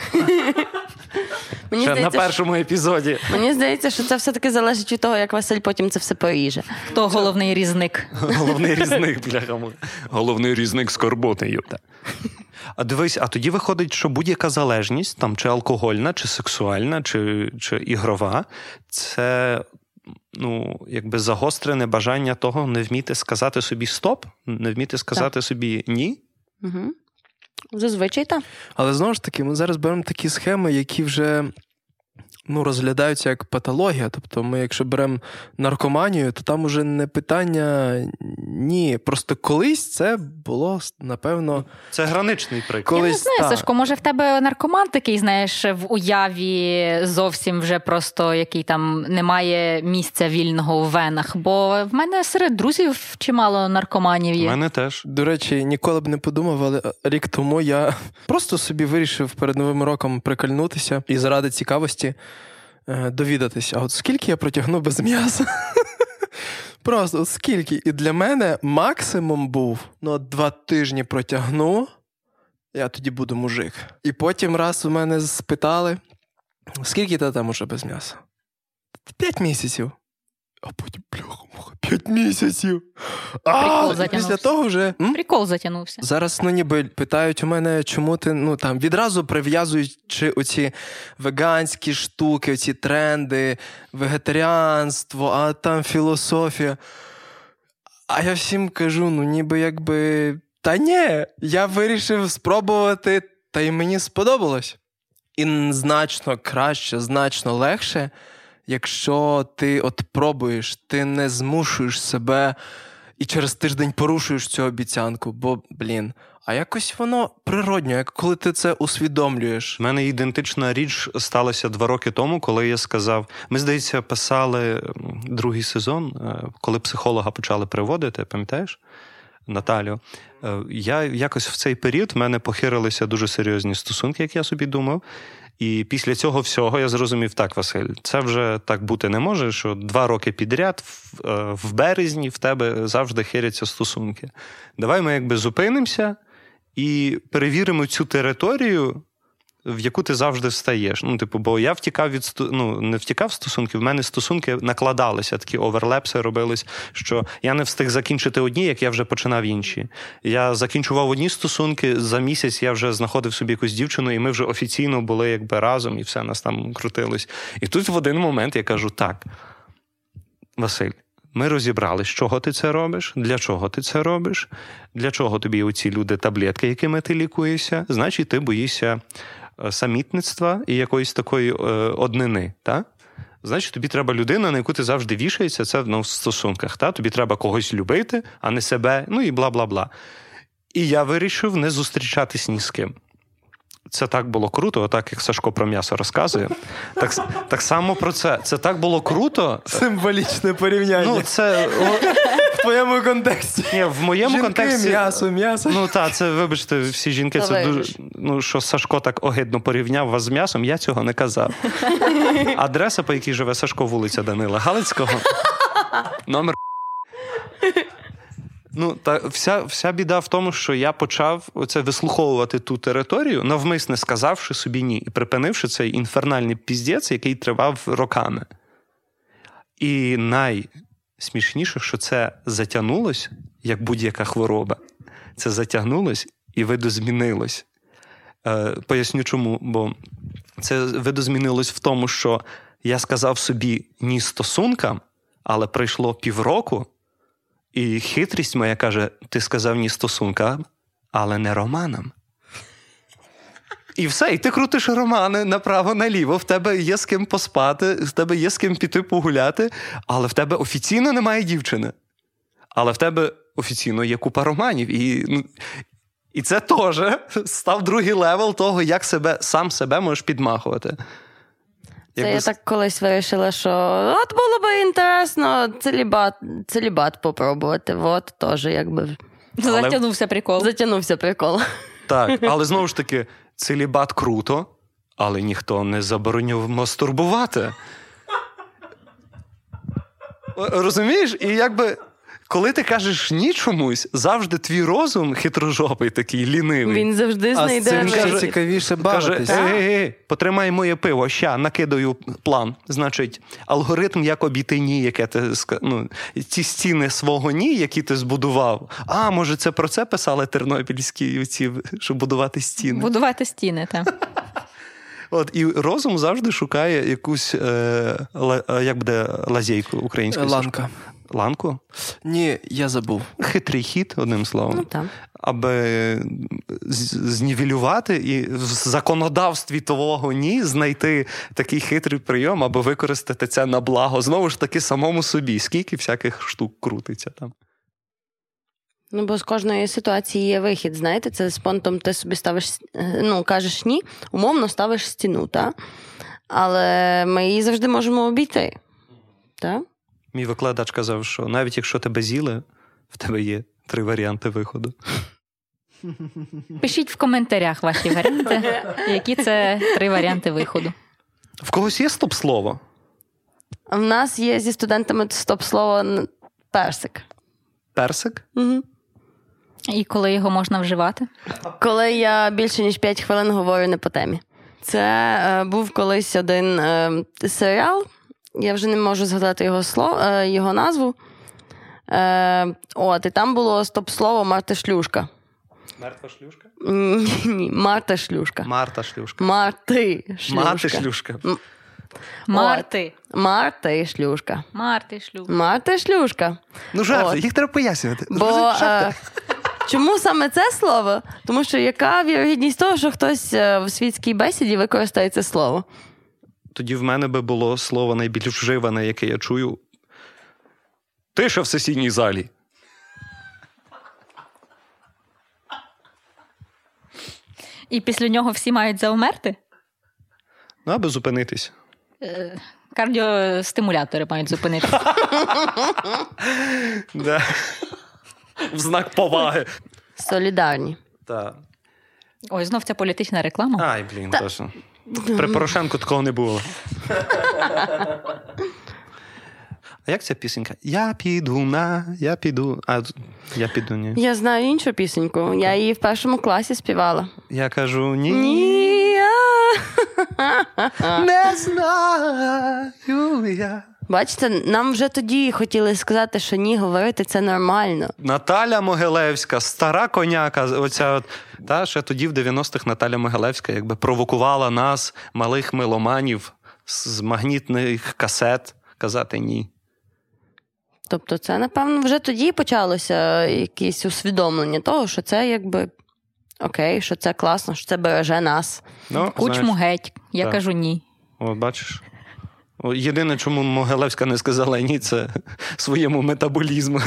Мені Ще здається, На першому епізоді. Мені здається, що це все-таки залежить від того, як Василь потім це все поріже. Хто головний різник? Головний різник, бляха. Головний різник скорботи. А дивись, а тоді виходить, що будь-яка залежність, там чи алкогольна, чи сексуальна, чи чи ігрова, це ну, якби загострене бажання того не вміти сказати собі стоп, не вміти сказати так. собі ні. Угу. Зазвичай так. Але знову ж таки, ми зараз беремо такі схеми, які вже ну, розглядаються як патологія. Тобто, ми, якщо беремо наркоманію, то там уже не питання ні. Просто колись це було, напевно. Це граничний приклад. Колись, Я не знаю, та. Сашко, може в тебе наркоман такий, знаєш, в уяві зовсім вже просто який там немає місця вільного у венах. Бо в мене серед друзів чимало наркоманів У є. мене теж. До речі, ніколи б не подумав, але рік тому я просто собі вирішив перед новим роком прикольнутися і заради цікавості довідатися, от скільки я протягну без м'яса. Просто скільки. І для мене максимум був ну, два тижні протягну, я тоді буду мужик. І потім раз у мене спитали, скільки ти там уже без м'яса? П'ять місяців. А потім бляха-муха, п'ять місяців. А, Прикол після того вже. м? Прикол затягнувся. Зараз ну ніби питають у мене, чому ти ну там відразу прив'язуючи оці веганські штуки, оці тренди, вегетаріанство, а там філософія. А я всім кажу: ну ніби якби. Та ні, я вирішив спробувати, та й мені сподобалось. І значно краще, значно легше, якщо ти от пробуєш, ти не змушуєш себе і через тиждень порушуєш цю обіцянку, бо, блін, а якось воно природньо, як коли ти це усвідомлюєш. У мене ідентична річ сталася два роки тому, коли я сказав: ми, здається, писали другий сезон, е, коли психолога почали приводити, пам'ятаєш? Наталю, Е, я якось в цей період в мене похирилися дуже серйозні стосунки, як я собі думав. І після цього всього я зрозумів, так, Василь, це вже так бути не може, що два роки підряд в, е, березні в тебе завжди хиряться стосунки. Давай ми якби зупинимося і перевіримо цю територію, в яку ти завжди встаєш. Ну, типу, бо я втікав від ну, не втікав з стосунків, в мене стосунки накладалися, такі оверлепси робились, що я не встиг закінчити одні, як я вже починав інші. Я закінчував одні стосунки, за місяць я вже знаходив собі якусь дівчину, і ми вже офіційно були якби разом, і все нас там крутилось. І тут в один момент я кажу: так, Василь. Ми розібрали, з чого ти це робиш, для чого ти це робиш, для чого тобі оці люди таблетки, якими ти лікуєшся. Значить, ти боїшся самітництва і якоїсь такої е, однини. Та? Значить, тобі треба людина, на яку ти завжди вішаєшся, це ну, в стосунках. Та? Тобі треба когось любити, а не себе, ну і бла бла бла. І я вирішив не зустрічатись ні з ким. Це так було круто, так як Сашко про м'ясо розказує. Так, так само про це. Це так було круто. Символічне порівняння Ну, це о, твоєму контексті. ні, в моєму Жінки, контексті. м'ясо, м'ясо. Ну так, це вибачте, всі жінки Та це дуже. Ну що Сашко так огидно порівняв вас з м'ясом, я цього не казав. Адреса, по якій живе Сашко, вулиця Данила Галицького. Номер. Ну, та вся, вся біда в тому, що я почав оце вислуховувати ту територію, навмисне сказавши собі ні, і припинивши цей інфернальний піздець, який тривав роками. І найсмішніше, що це затягнулось, як будь-яка хвороба. Це затягнулось і видозмінилось. Е, поясню чому, бо це видозмінилось в тому, що я сказав собі ні стосункам, але пройшло півроку, і хитрість моя каже: ти сказав ні стосункам, але не романам. І все, і ти крутиш романи направо-наліво, в тебе є з ким поспати, в тебе є з ким піти погуляти, але в тебе офіційно немає дівчини. Але в тебе офіційно є купа романів. І, ну, і це теж став другий левел того, як себе, сам себе можеш підмахувати. Це Якби я так колись вирішила, що от було би інтересно целібат, целібат попробувати. От теж якби Але- Затягнувся прикол. затягнувся прикол. Так, але знову ж таки, целібат круто, але ніхто не заборонив мастурбувати. Розумієш? І якби. Коли ти кажеш ні чомусь, завжди твій розум хитрожопий такий лінивий. Він завжди знайде. цим ще каже- цікавіше Каже, бавитися. ей, ей, ей, потримай моє пиво, ща накидаю план. Значить, алгоритм, як обійти ні, яке ти ну, ті стіни свого ні, які ти збудував. А, може, це про це писали тернопільські ці, щоб будувати стіни. Будувати стіни. Та. От і розум завжди шукає якусь е, ла- е, як буде лазейку українською. Ланка. Ланку? Ні, я забув. Хитрий хід, одним словом. Ну так. аби знівелювати і в законодавстві твого ні знайти такий хитрий прийом, аби використати це на благо. Знову ж таки, самому собі. Скільки всяких штук крутиться там. Ну, бо з кожної ситуації є вихід. Знаєте, це з понтом ти собі ставиш, е, ну, кажеш ні, умовно ставиш стіну, так? Але ми її завжди можемо обійти. Так? Мій викладач казав, що навіть якщо тебе з'їли, в тебе є три варіанти виходу. Пишіть в коментарях ваші варіанти, які це три варіанти виходу. В когось є стоп-слово? В нас є зі студентами стоп-слово персик. Персик? Угу. І коли його можна вживати? Коли я більше ніж 5 хвилин говорю не по темі. Це е, був колись один е, серіал. Я вже не можу згадати його слово, е, його назву. Е, от, і там було стоп-слово Марта Шлюшка. Мертва шлюшка? Ні, Марта Шлюшка. Марта шлюшка. Марти Шлюшка. Мати шлюшка. Марти. Марти Шлюшка. Марти шлюб. Марти Шлюшка. Ну, жарти, От. їх треба пояснювати. Бо е, чому саме це слово? Тому що яка вірогідність того, що хтось е, в світській бесіді використає це слово? Тоді в мене би було слово найбільш вживане, яке я чую. Тиша в сесійній залі. І після нього всі мають заумерти? Ну, аби зупинитись. Кардіостимулятори мають зупинитися. В знак поваги. Солідарні. Так. Ой, знов ця політична реклама. Ай, блін, точно. При Порошенку такого не було. А як ця пісенька? Я піду на, я піду. А я піду, ні. Я знаю іншу пісеньку. Я її в першому класі співала. Я кажу ні. Ні. Не знаю я. Бачите, нам вже тоді хотіли сказати, що ні, говорити це нормально. Наталя Могилевська, стара коняка. Оця от, та, ще тоді в 90-х Наталя Могилевська якби провокувала нас, малих меломанів, з магнітних касет казати ні. Тобто, це, напевно, вже тоді почалося якесь усвідомлення того, що це якби окей, що це класно, що це береже нас. Ну, Кучму знаєш, геть. Я Так. кажу ні. О, бачиш. Єдине, чому Могилевська не сказала ні, це своєму метаболізму.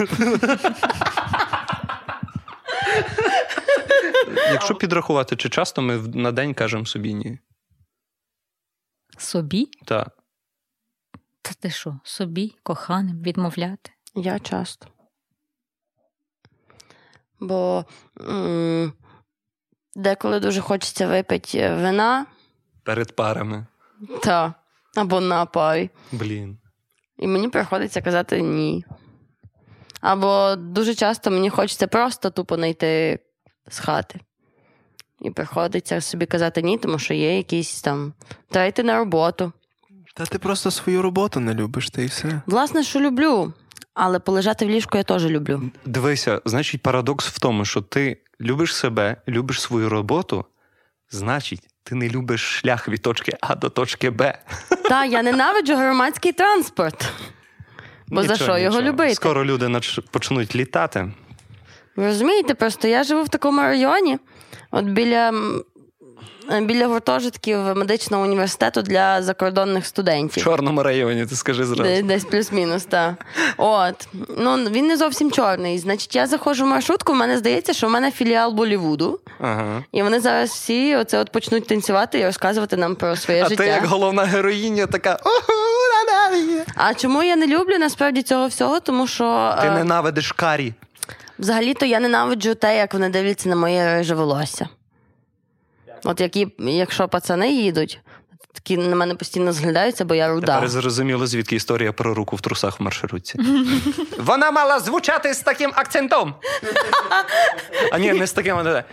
Якщо підрахувати, чи часто ми на день кажемо собі ні? Собі? Так. Та ти що, собі, коханим, відмовляти? Я часто. Бо м- деколи дуже хочеться випити вина Перед парами. та, або напій. Блін. І мені приходиться казати ні. Або дуже часто мені хочеться просто тупо не йти з хати. І приходиться собі казати ні, тому що є якісь там. Та йти на роботу. Та ти просто свою роботу не любиш, та і все. Власне, що люблю, але полежати в ліжку я теж люблю. Дивися, значить, парадокс в тому, що ти любиш себе, любиш свою роботу, значить, ти не любиш шлях від точки А до точки Б. Та я ненавиджу громадський транспорт. Бо за Нічого, що його нічого. любити? Скоро люди нач- почнуть літати. Ви розумієте, просто я живу в такому районі, от біля, біля гуртожитків медичного університету для закордонних В студентів. чорному районі, ти скажи зразу. Десь плюс-мінус, так. От. Ну, він не зовсім чорний. Значить, я заходжу в маршрутку, в мене здається, що в мене філіал Болівуду. Ага. І вони зараз всі оце от почнуть танцювати і розказувати нам про своє А життя. ти як головна героїня така. А чому я не люблю насправді цього всього? Тому що Ти е, ненавидиш карі. взагалі-то я ненавиджу те, як вони дивляться на моє риже волосся. От які, якщо пацани їдуть, такі на мене постійно зглядаються, бо я руда. Тепер зрозуміло, звідки історія про руку в трусах в маршрутці. Вона мала звучати з таким акцентом. А ні, не з таким. вона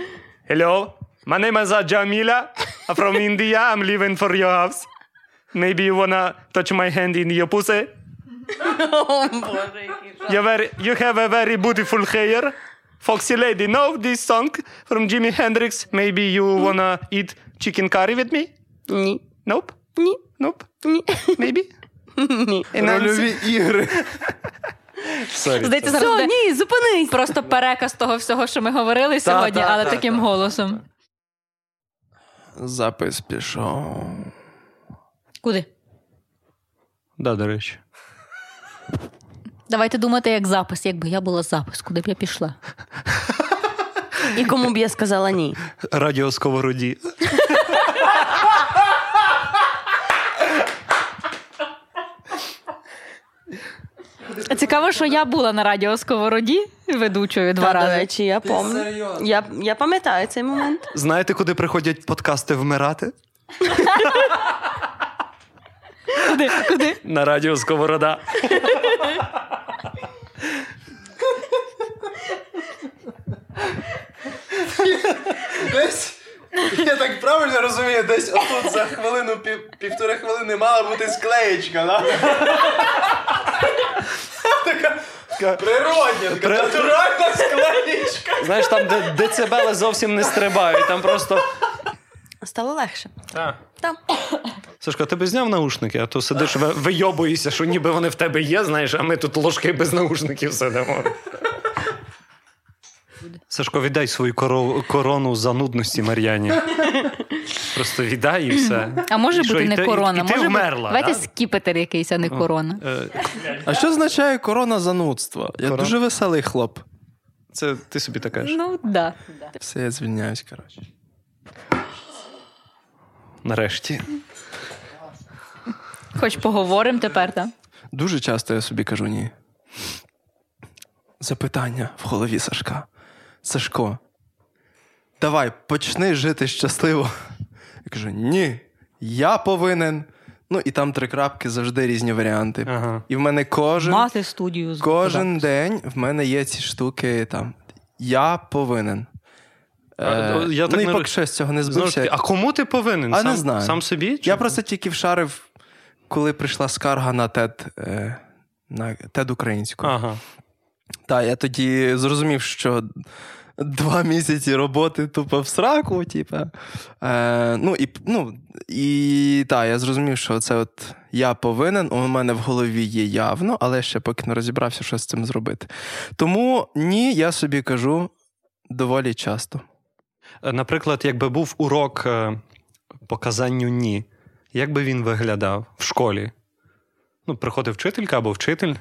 Hello, my name is Jamila. I'm from India. I'm living for your house. Maybe you wanna touch my hand in your pussy? О, Боже, який You, very, you have a very beautiful hair. Foxy lady, know this song from Jimi Hendrix? Maybe you wanna eat chicken curry with me? Ні. Nope? Ні. Nope? Ні. Maybe? Ні. And I'm Рольові ігри. Sorry. Здається, зараз Все, буде ні, зупинись. просто переказ того всього, що ми говорили сьогодні, та, але та, таким та. голосом. Запис пішов. Куди? Да, до речі. Давайте думати, як запис. Якби я була запис, куди б я пішла? І кому б я сказала ні? Радіо Сковороді. Цікаво, що я була на радіо Сковороді ведучою два Та, до рази. речі, я пам'ятаю. Я, я пам'ятаю цей момент. Знаєте, куди приходять подкасти вмирати? Куди? Куди? На радіо Сковорода. Десь. Я так правильно розумію, десь отут за хвилину, пів, півтори хвилини мала бути склеєчка, да? така, така природня, така При- натуральна склеєчка. Знаєш, там де децибели зовсім не стрибають, там просто. Стало легше. Так. Там. Сашко, ти б зняв наушники, а то сидиш, вийобуєшся, що ніби вони в тебе є, знаєш, а ми тут ложки без наушників сидимо. Сашко, віддай свою коро- корону за нудності Мар'яні. Просто віддай і все. А може І бути і не ти- корона? І, і ти може вмерла. Давайте да? скіпетр якийсь, а не корона. Е, А що означає корона занудства? Я Корона? дуже веселий хлоп. Це ти собі так кажеш. Ну, да. Все, я звільняюсь, коротше. Нарешті. Хоч поговоримо тепер, так? Дуже часто я собі кажу ні. Запитання в голові Сашка. Сашко, давай почни жити щасливо. Я кажу: ні, я повинен. Ну і там три крапки завжди різні варіанти. Ага. І в мене кожен, Мати студію кожен день в мене є ці штуки там. Я повинен. А, Е, я так ну і не поки що з цього не збився. а кому ти повинен? А сам, не знаю. Сам собі? Чи- Я просто тільки вшарив, коли прийшла скарга на е, на TED українську. Ага. Так, я тоді зрозумів, що два місяці роботи тупо в сраку, типа. Е, ну, і, ну, і так, я зрозумів, що це от я повинен, у мене в голові є явно, але ще поки не розібрався, що з цим зробити. Тому ні, я собі кажу доволі часто. Е, Наприклад, якби був урок е, по казанню ні, як би він виглядав в школі? Ну, приходить вчителька або вчитель,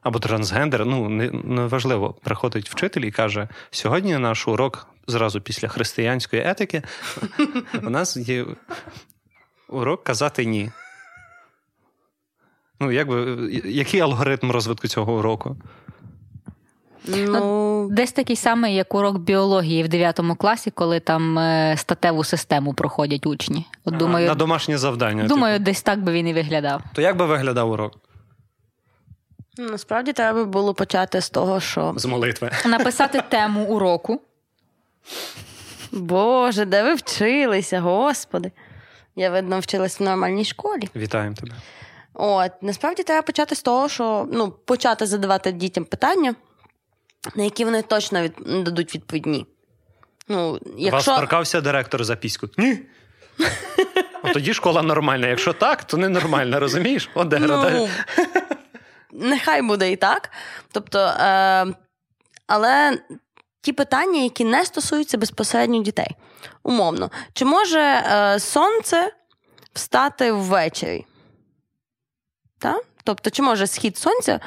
або трансгендер, ну, не, не приходить вчитель і каже: сьогодні наш урок зразу після християнської етики. У нас є урок казати ні. Ну, як який алгоритм розвитку цього уроку? Ну, Десь такий самий, як урок біології в 9 класі, коли там е, статеву систему проходять учні. От думаю, На домашнє завдання. думаю, типу. десь так би він і виглядав. То як би виглядав урок? насправді треба було почати з того, що З молитви. Написати тему уроку. Боже, де ви вчилися, господи. Я, видно, вчилась в нормальній школі. Вітаємо тебе. От, насправді треба почати з того, що ну, почати задавати дітям питання, на які вони точно від... дадуть відповідні. Ну, якщо... Вас торкався директор за піську? Ні. От тоді школа нормальна. Якщо так, то ненормальна, розумієш? Ну, нехай буде і так. Тобто, е, але ті питання, які не стосуються безпосередньо дітей. Умовно, чи може е, сонце встати ввечері? Так? Тобто, чи може схід сонця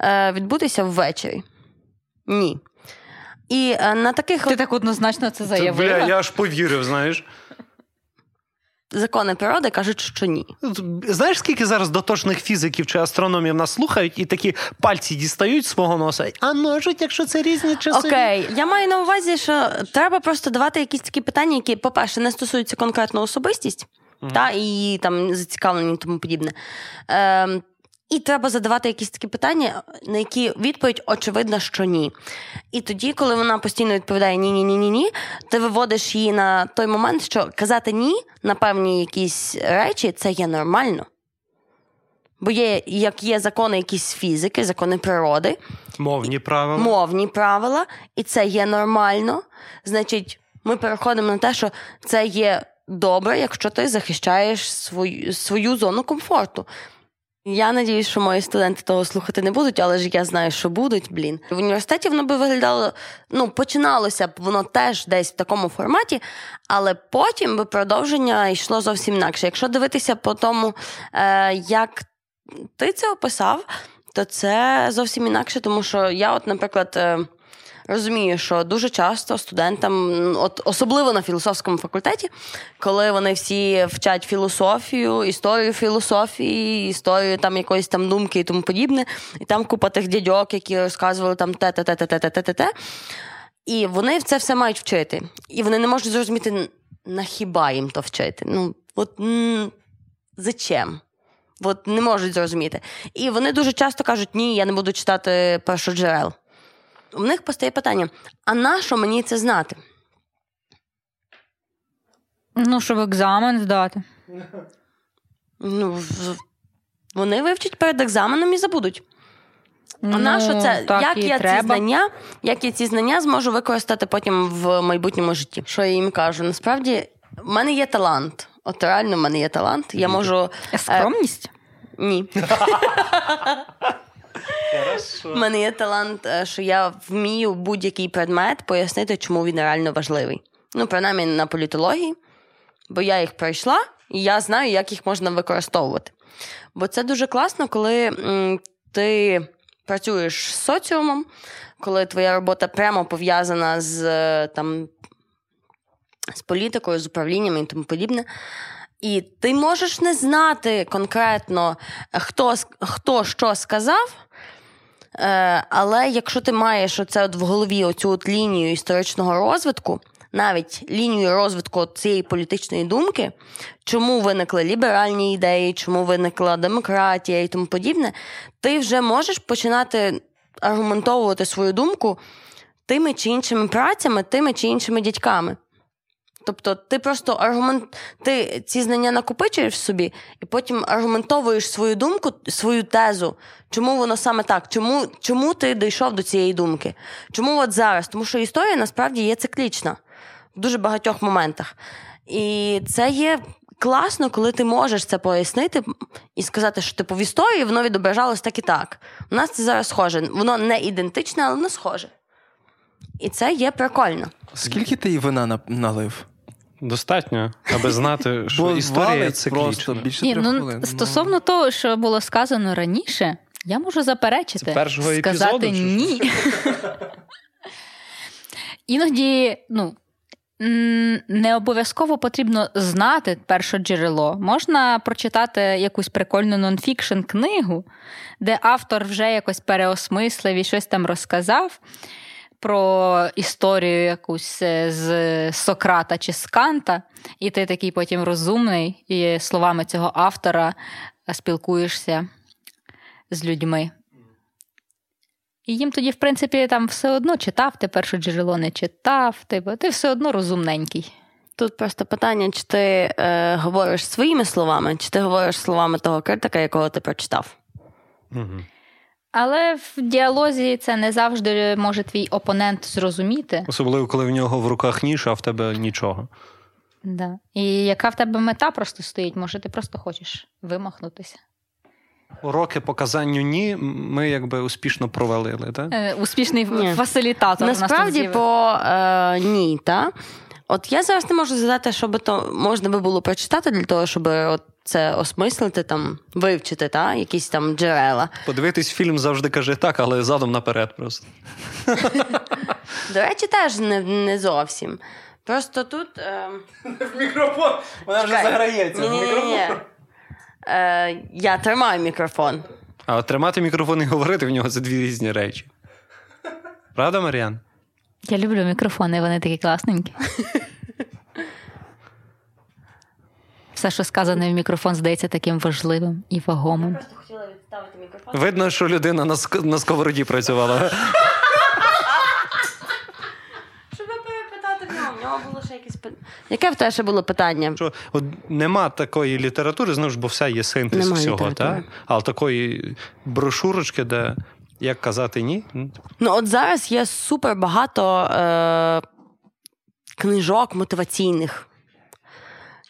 е, відбутися ввечері? Ні. І е, на таких Ти так однозначно це заявила. бля, я аж повірив, знаєш. закони природи кажуть, що ні. Знаєш, скільки зараз дотошних фізиків чи астрономів нас слухають і такі пальці дістають свого носа? А можуть, якщо це різні часи. Окей, я маю на увазі, що треба просто давати якісь такі питання, які, по-перше, не стосуються конкретно особистість, та, і її там зацікавлені і тому подібне. Ем, і треба задавати якісь такі питання, на які відповідь очевидна, що ні. І тоді, коли вона постійно відповідає ні, ні, ні, ні, ні, ти виводиш її на той момент, що казати ні на певні якісь речі це є нормально. Бо є, як є закони якісь фізики, закони природи, Мовні правила. мовні правила, і це є нормально. Значить, ми переходимо на те, що це є добре, якщо ти захищаєш свою, свою зону комфорту. Я надіюсь, що мої студенти того слухати не будуть, але ж я знаю, що будуть. Блін. В університеті воно би виглядало, ну, починалося б воно теж десь в такому форматі, але потім би продовження йшло зовсім інакше. Якщо дивитися по тому, е, як ти це описав, то це зовсім інакше, тому що я, от, наприклад. Розумію, що дуже часто студентам, от особливо на філософському факультеті, коли вони всі вчать філософію, історію філософії, історію там якоїсь там думки і тому подібне, і там купа тих дядьок, які розказували там те, те, те, те, те, те, те, те. І вони це все мають вчити. І вони не можуть зрозуміти, на хіба їм то вчити. Ну, от зачем? От не можуть зрозуміти. І вони дуже часто кажуть, ні, я не буду читати першоджерел в них постає питання: а на що мені це знати? Ну, щоб екзамен здати. Ну, Вони вивчать перед екзаменом і забудуть. А ну, на що це? Як я треба. ці знання, як я ці знання зможу використати потім в майбутньому житті? Що я їм кажу? Насправді, в мене є талант. От реально, в мене є талант. Я можу. Е, скромність? Е... Ні. У мене є талант, е, що я вмію будь-який предмет пояснити, чому він реально важливий. Ну, принаймні на політології, бо я їх пройшла, і я знаю, як їх можна використовувати. Бо це дуже класно, коли ти працюєш з соціумом, коли твоя робота прямо пов'язана з е, там, з політикою, з управлінням і тому подібне. І ти можеш не знати конкретно, хто хто що сказав, Е, але якщо ти маєш оце от в голові оцю от лінію історичного розвитку, навіть лінію розвитку цієї політичної думки, чому виникли ліберальні ідеї, чому виникла демократія і тому подібне, ти вже можеш починати аргументовувати свою думку тими чи іншими працями, тими чи іншими дядьками. Тобто ти просто аргумент, ти ці знання накопичуєш в собі і потім аргументовуєш свою думку, свою тезу, чому воно саме так, чому чому ти дійшов до цієї думки? Чому от зараз? Тому що історія насправді є циклічна в дуже багатьох моментах. І це є класно, коли ти можеш це пояснити і сказати, що типу в історії воно відображалось так і так. У нас це зараз схоже. Воно не ідентичне, але воно схоже. І це є прикольно. Скільки ти вина налив? Достатньо, аби знати, що Бо історія циклічна. більше Ні, ну, хвилин. Стосовно ну... того, що було сказано раніше, я можу заперечити. Це першого сказати епізоду, ні. Іноді, ну. Не обов'язково потрібно знати перше джерело. Можна прочитати якусь прикольну нонфікшн книгу, де автор вже якось переосмислив і щось там розказав про історію якусь е, з Сократа чи з Канта, і ти такий потім розумний, і словами цього автора спілкуєшся з людьми. І їм тоді, в принципі, там все одно читав, ти перше джерело не читав, типу, ти все одно розумненький. Тут просто питання, чи ти е, говориш своїми словами, чи ти говориш словами того критика, якого ти прочитав. Угу. Але в діалозі це не завжди може твій опонент зрозуміти. Особливо, коли в нього в руках ніж, а в тебе нічого. Да. І яка в тебе мета просто стоїть? Може, ти просто хочеш вимахнутися? Уроки показанню ні, ми якби успішно провалили, так? Е, успішний ні. фасилітатор. Насправді, по е, ні, так. От я зараз не можу згадати, що би то можна би було прочитати для того, щоб от це осмислити, там, вивчити та, якісь там джерела. Подивитись фільм завжди каже так, але задом наперед просто. До речі, теж не не зовсім. Просто тут. Е... В мікрофон. Вона вже заграється. в мікрофон. Е, Я тримаю мікрофон. А от тримати мікрофон і говорити в нього це дві різні речі. Правда, Маріан? Я люблю мікрофони, вони такі класненькі. Все, що сказане в мікрофон, здається таким важливим і вагомим. Я просто хотіла відставити мікрофон. Видно, що людина на ск... на сковороді працювала. Щоб перепитати в нього, в нього було ще якесь питання. Яке в тебе ще було питання? Що от нема такої літератури, знову ж, бо все є синтез Нема всього, так? але такої брошурочки, де як казати ні. Ну, от зараз є супер багато е- книжок мотиваційних.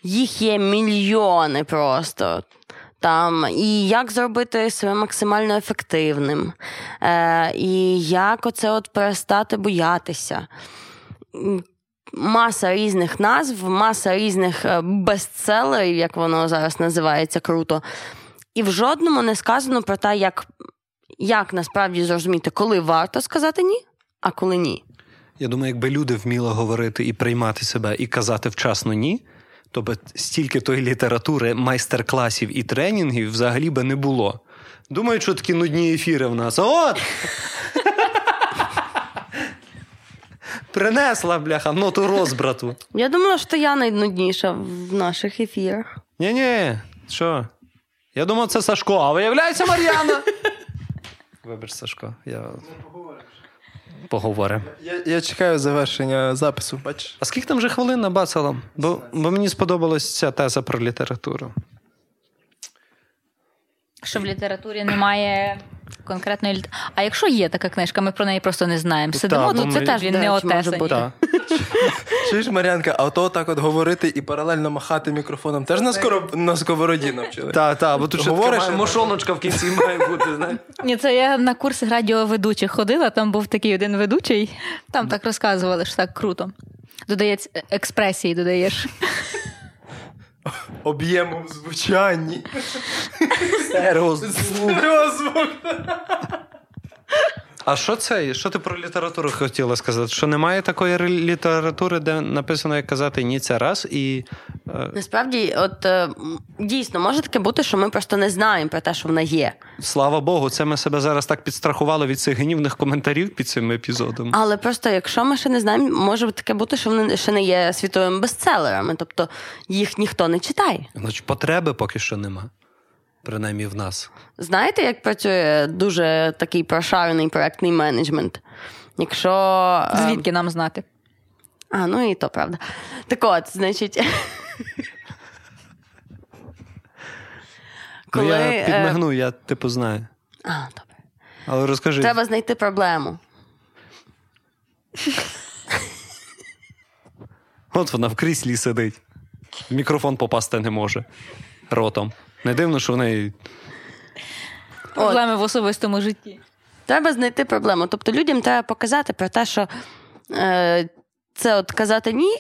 Їх є мільйони просто. Там, І як зробити себе максимально ефективним, е, і як оце от перестати боятися. Маса різних назв, маса різних е, бестселерів, як воно зараз називається круто. І в жодному не сказано про те, як як насправді зрозуміти, коли варто сказати ні, а коли ні. Я думаю, якби люди вміли говорити і приймати себе, і казати вчасно ні, то би стільки тої літератури, майстер-класів і тренінгів взагалі би не було. Думаю, що такі нудні ефіри в нас. От! Принесла, бляха, ноту розбрату. Я думала, що я найнудніша в наших ефірах. Ні-ні, що? Я думав, це Сашко, а виявляється Мар'яна. Вибач, Сашко, я. Поговоримо. Я я чекаю завершення запису. бачиш? А скільки там вже хвилин набацало? Бо, бо мені сподобалась ця теза про літературу. Що в літературі немає конкретної літератури. А якщо є така книжка, ми про неї просто не знаємо. Сидимо ну, тут, ми- це теж він Да, не чи отесані. Чуєш, Мар'янка, а то так от говорити і паралельно махати мікрофоном теж на, скоро... на сковороді навчили. Так, так, бо тут ще Говориш, мошоночка в кінці має бути. знаєш. Ні, це я на курс радіоведучих ходила, там був такий один ведучий, там так розказували, що так круто. Додається експресії, додаєш. Об'єму в звучанні. Стереозвук. Стереозвук. А що це? Що ти про літературу хотіла сказати? Що немає такої літератури, де написано, як казати ні, це раз і. е, Насправді, от е, дійсно може таке бути, що ми просто не знаємо про те, що вона є. Слава Богу, це ми себе зараз так підстрахували від цих гнівних коментарів під цим епізодом. Але просто, якщо ми ще не знаємо, може таке бути, що вони ще не є світовими бестселерами, тобто їх ніхто не читає. Значить, потреби поки що нема. Принаймні в нас. Знаєте, як працює дуже такий прошарений проектний менеджмент? Якщо е, Звідки нам знати? А, ну і то правда. Так от, значить. Ну, я е, я типу знаю. А, добре. Але розкажи. Треба знайти проблему. От вона в кріслі сидить. В мікрофон попасти не може. Ротом. Не дивно, що в неї. Проблеми в особистому житті. Треба знайти проблему. Тобто людям треба показати про те, що е, це от казати ні.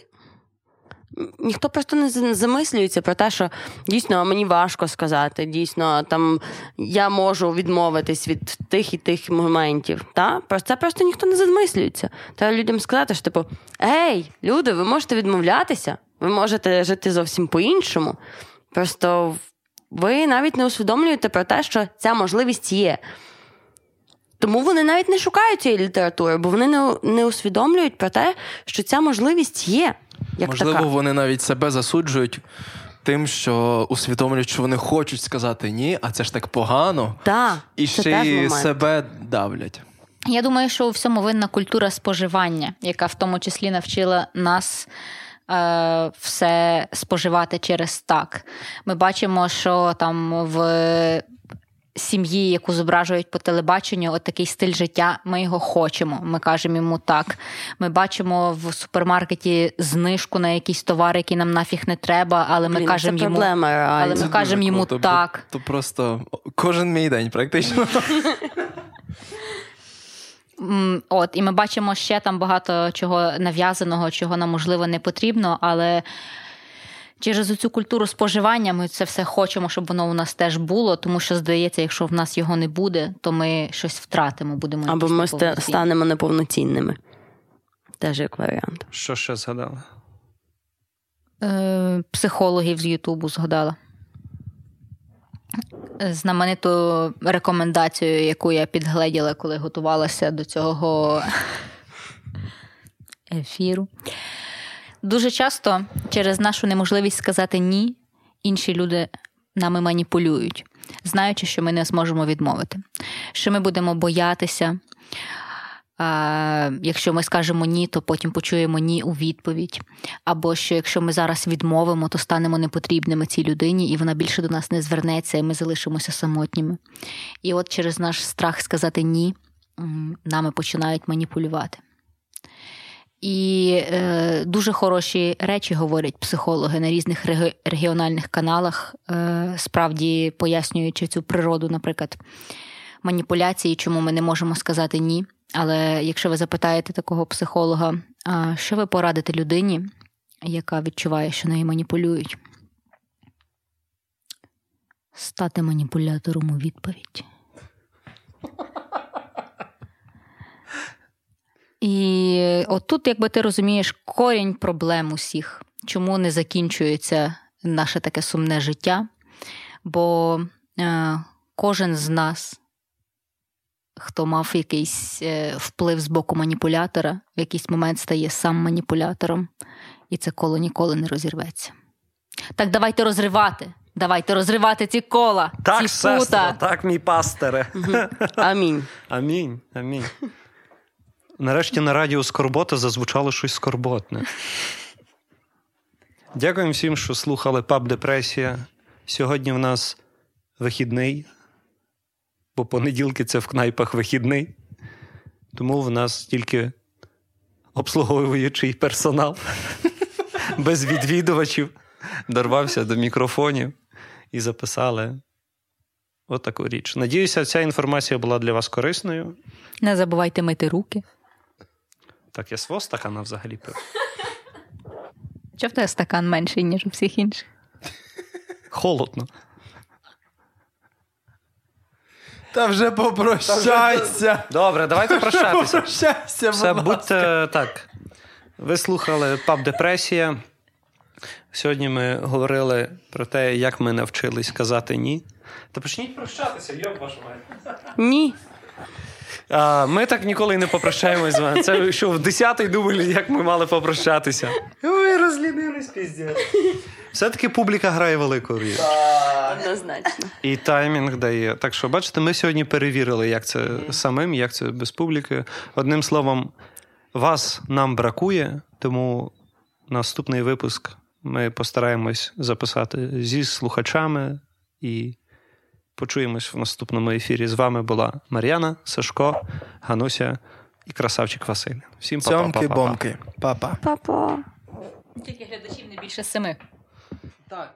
Ніхто просто не замислюється про те, що дійсно мені важко сказати, дійсно там я можу відмовитись від тих і тих моментів. Та? Про це просто ніхто не замислюється. Треба людям сказати, що типу, ей, люди, ви можете відмовлятися, ви можете жити зовсім по-іншому. Просто ви навіть не усвідомлюєте про те, що ця можливість є. Тому вони навіть не шукають цієї літератури, бо вони не, не усвідомлюють про те, що ця можливість є. Як Можливо, така. вони навіть себе засуджують тим, що усвідомлюють, що вони хочуть сказати ні, а це ж так погано. Так, І це ще й себе давлять. Я думаю, що у всьому винна культура споживання, яка в тому числі навчила нас. Е, Все споживати через так. Ми бачимо, що там в сім'ї, яку зображують по телебаченню, от такий стиль життя, ми його хочемо. Ми кажемо йому так. Ми бачимо в супермаркеті знижку на якісь товари, які нам нафіг не треба, але ми Блін, кажемо це йому. проблема. Але ми кажемо йому круто, бо так. То просто кожен мій день, практично. От, і ми бачимо ще там багато чого нав'язаного, чого нам можливо не потрібно, але через цю культуру споживання ми це все хочемо, щоб воно у нас теж було, тому що здається, якщо в нас його не буде, то ми щось втратимо, будемо Або ми станемо неповноцінними. Теж як варіант. Що ще згадала? Е, психологів з Ютубу згадала. Знамениту рекомендацію, яку я підгледіла, коли готувалася до цього ефіру. Дуже часто через нашу неможливість сказати ні, інші люди нами маніпулюють, знаючи, що ми не зможемо відмовити, що ми будемо боятися. Якщо ми скажемо ні, то потім почуємо ні у відповідь. Або що якщо ми зараз відмовимо, то станемо непотрібними цій людині, і вона більше до нас не звернеться, і ми залишимося самотніми. І от через наш страх сказати ні, нами починають маніпулювати. І е, дуже хороші речі говорять психологи на різних регіональних каналах, е, справді пояснюючи цю природу, наприклад, маніпуляції, чому ми не можемо сказати ні. Але якщо ви запитаєте такого психолога, що ви порадите людині, яка відчуває, що нею маніпулюють? Стати маніпулятором у відповідь. І отут, якби ти розумієш, корінь проблем усіх, чому не закінчується наше таке сумне життя. Бо е, кожен з нас, хто мав якийсь е, вплив з боку маніпулятора, в якийсь момент стає сам маніпулятором, і це коло ніколи не розірветься. Так давайте розривати. Давайте розривати ці кола, Так, ці сестро, пута. так, мій пастере. Амінь. Амінь. Амінь. Нарешті на радіо Скорбота зазвучало щось скорботне. Дякуємо всім, що слухали Паб Депресія. Сьогодні в нас вихідний, бо понеділки це в кнайпах вихідний. Тому в нас тільки обслуговуючий персонал без відвідувачів дорвався до мікрофонів і записали отаку річ. Надіюся, ця інформація була для вас корисною. Не забувайте мити руки. Так, я свого стакана взагалі пив. Чого в тебе стакан менший, ніж у всіх інших? Холодно. Та вже попрощайся. Добре, давайте прощатися. Попрощайся, Все, будь будьте так. Ви слухали паб Депресія. Сьогодні ми говорили про те, як ми навчились казати ні. Та почніть прощатися, йоб вашу мать. Ні. А, Ми так ніколи й не попрощаємось з вами. Це що в десятий дубль, як ми мали попрощатися. Ви розлінились піздець. Все-таки публіка грає велику річ. Однозначно. І таймінг дає. Так що, бачите, ми сьогодні перевірили, як це самим, як це без публіки. Одним словом, вас нам бракує, тому наступний випуск ми постараємось записати зі слухачами і почуємось в наступному ефірі. З вами була Мар'яна, Сашко, Гануся і красавчик Василь. Всім па-па, па-па. Цьомки-бомки. Папа. Папа. Тільки глядачів не більше семи. Так.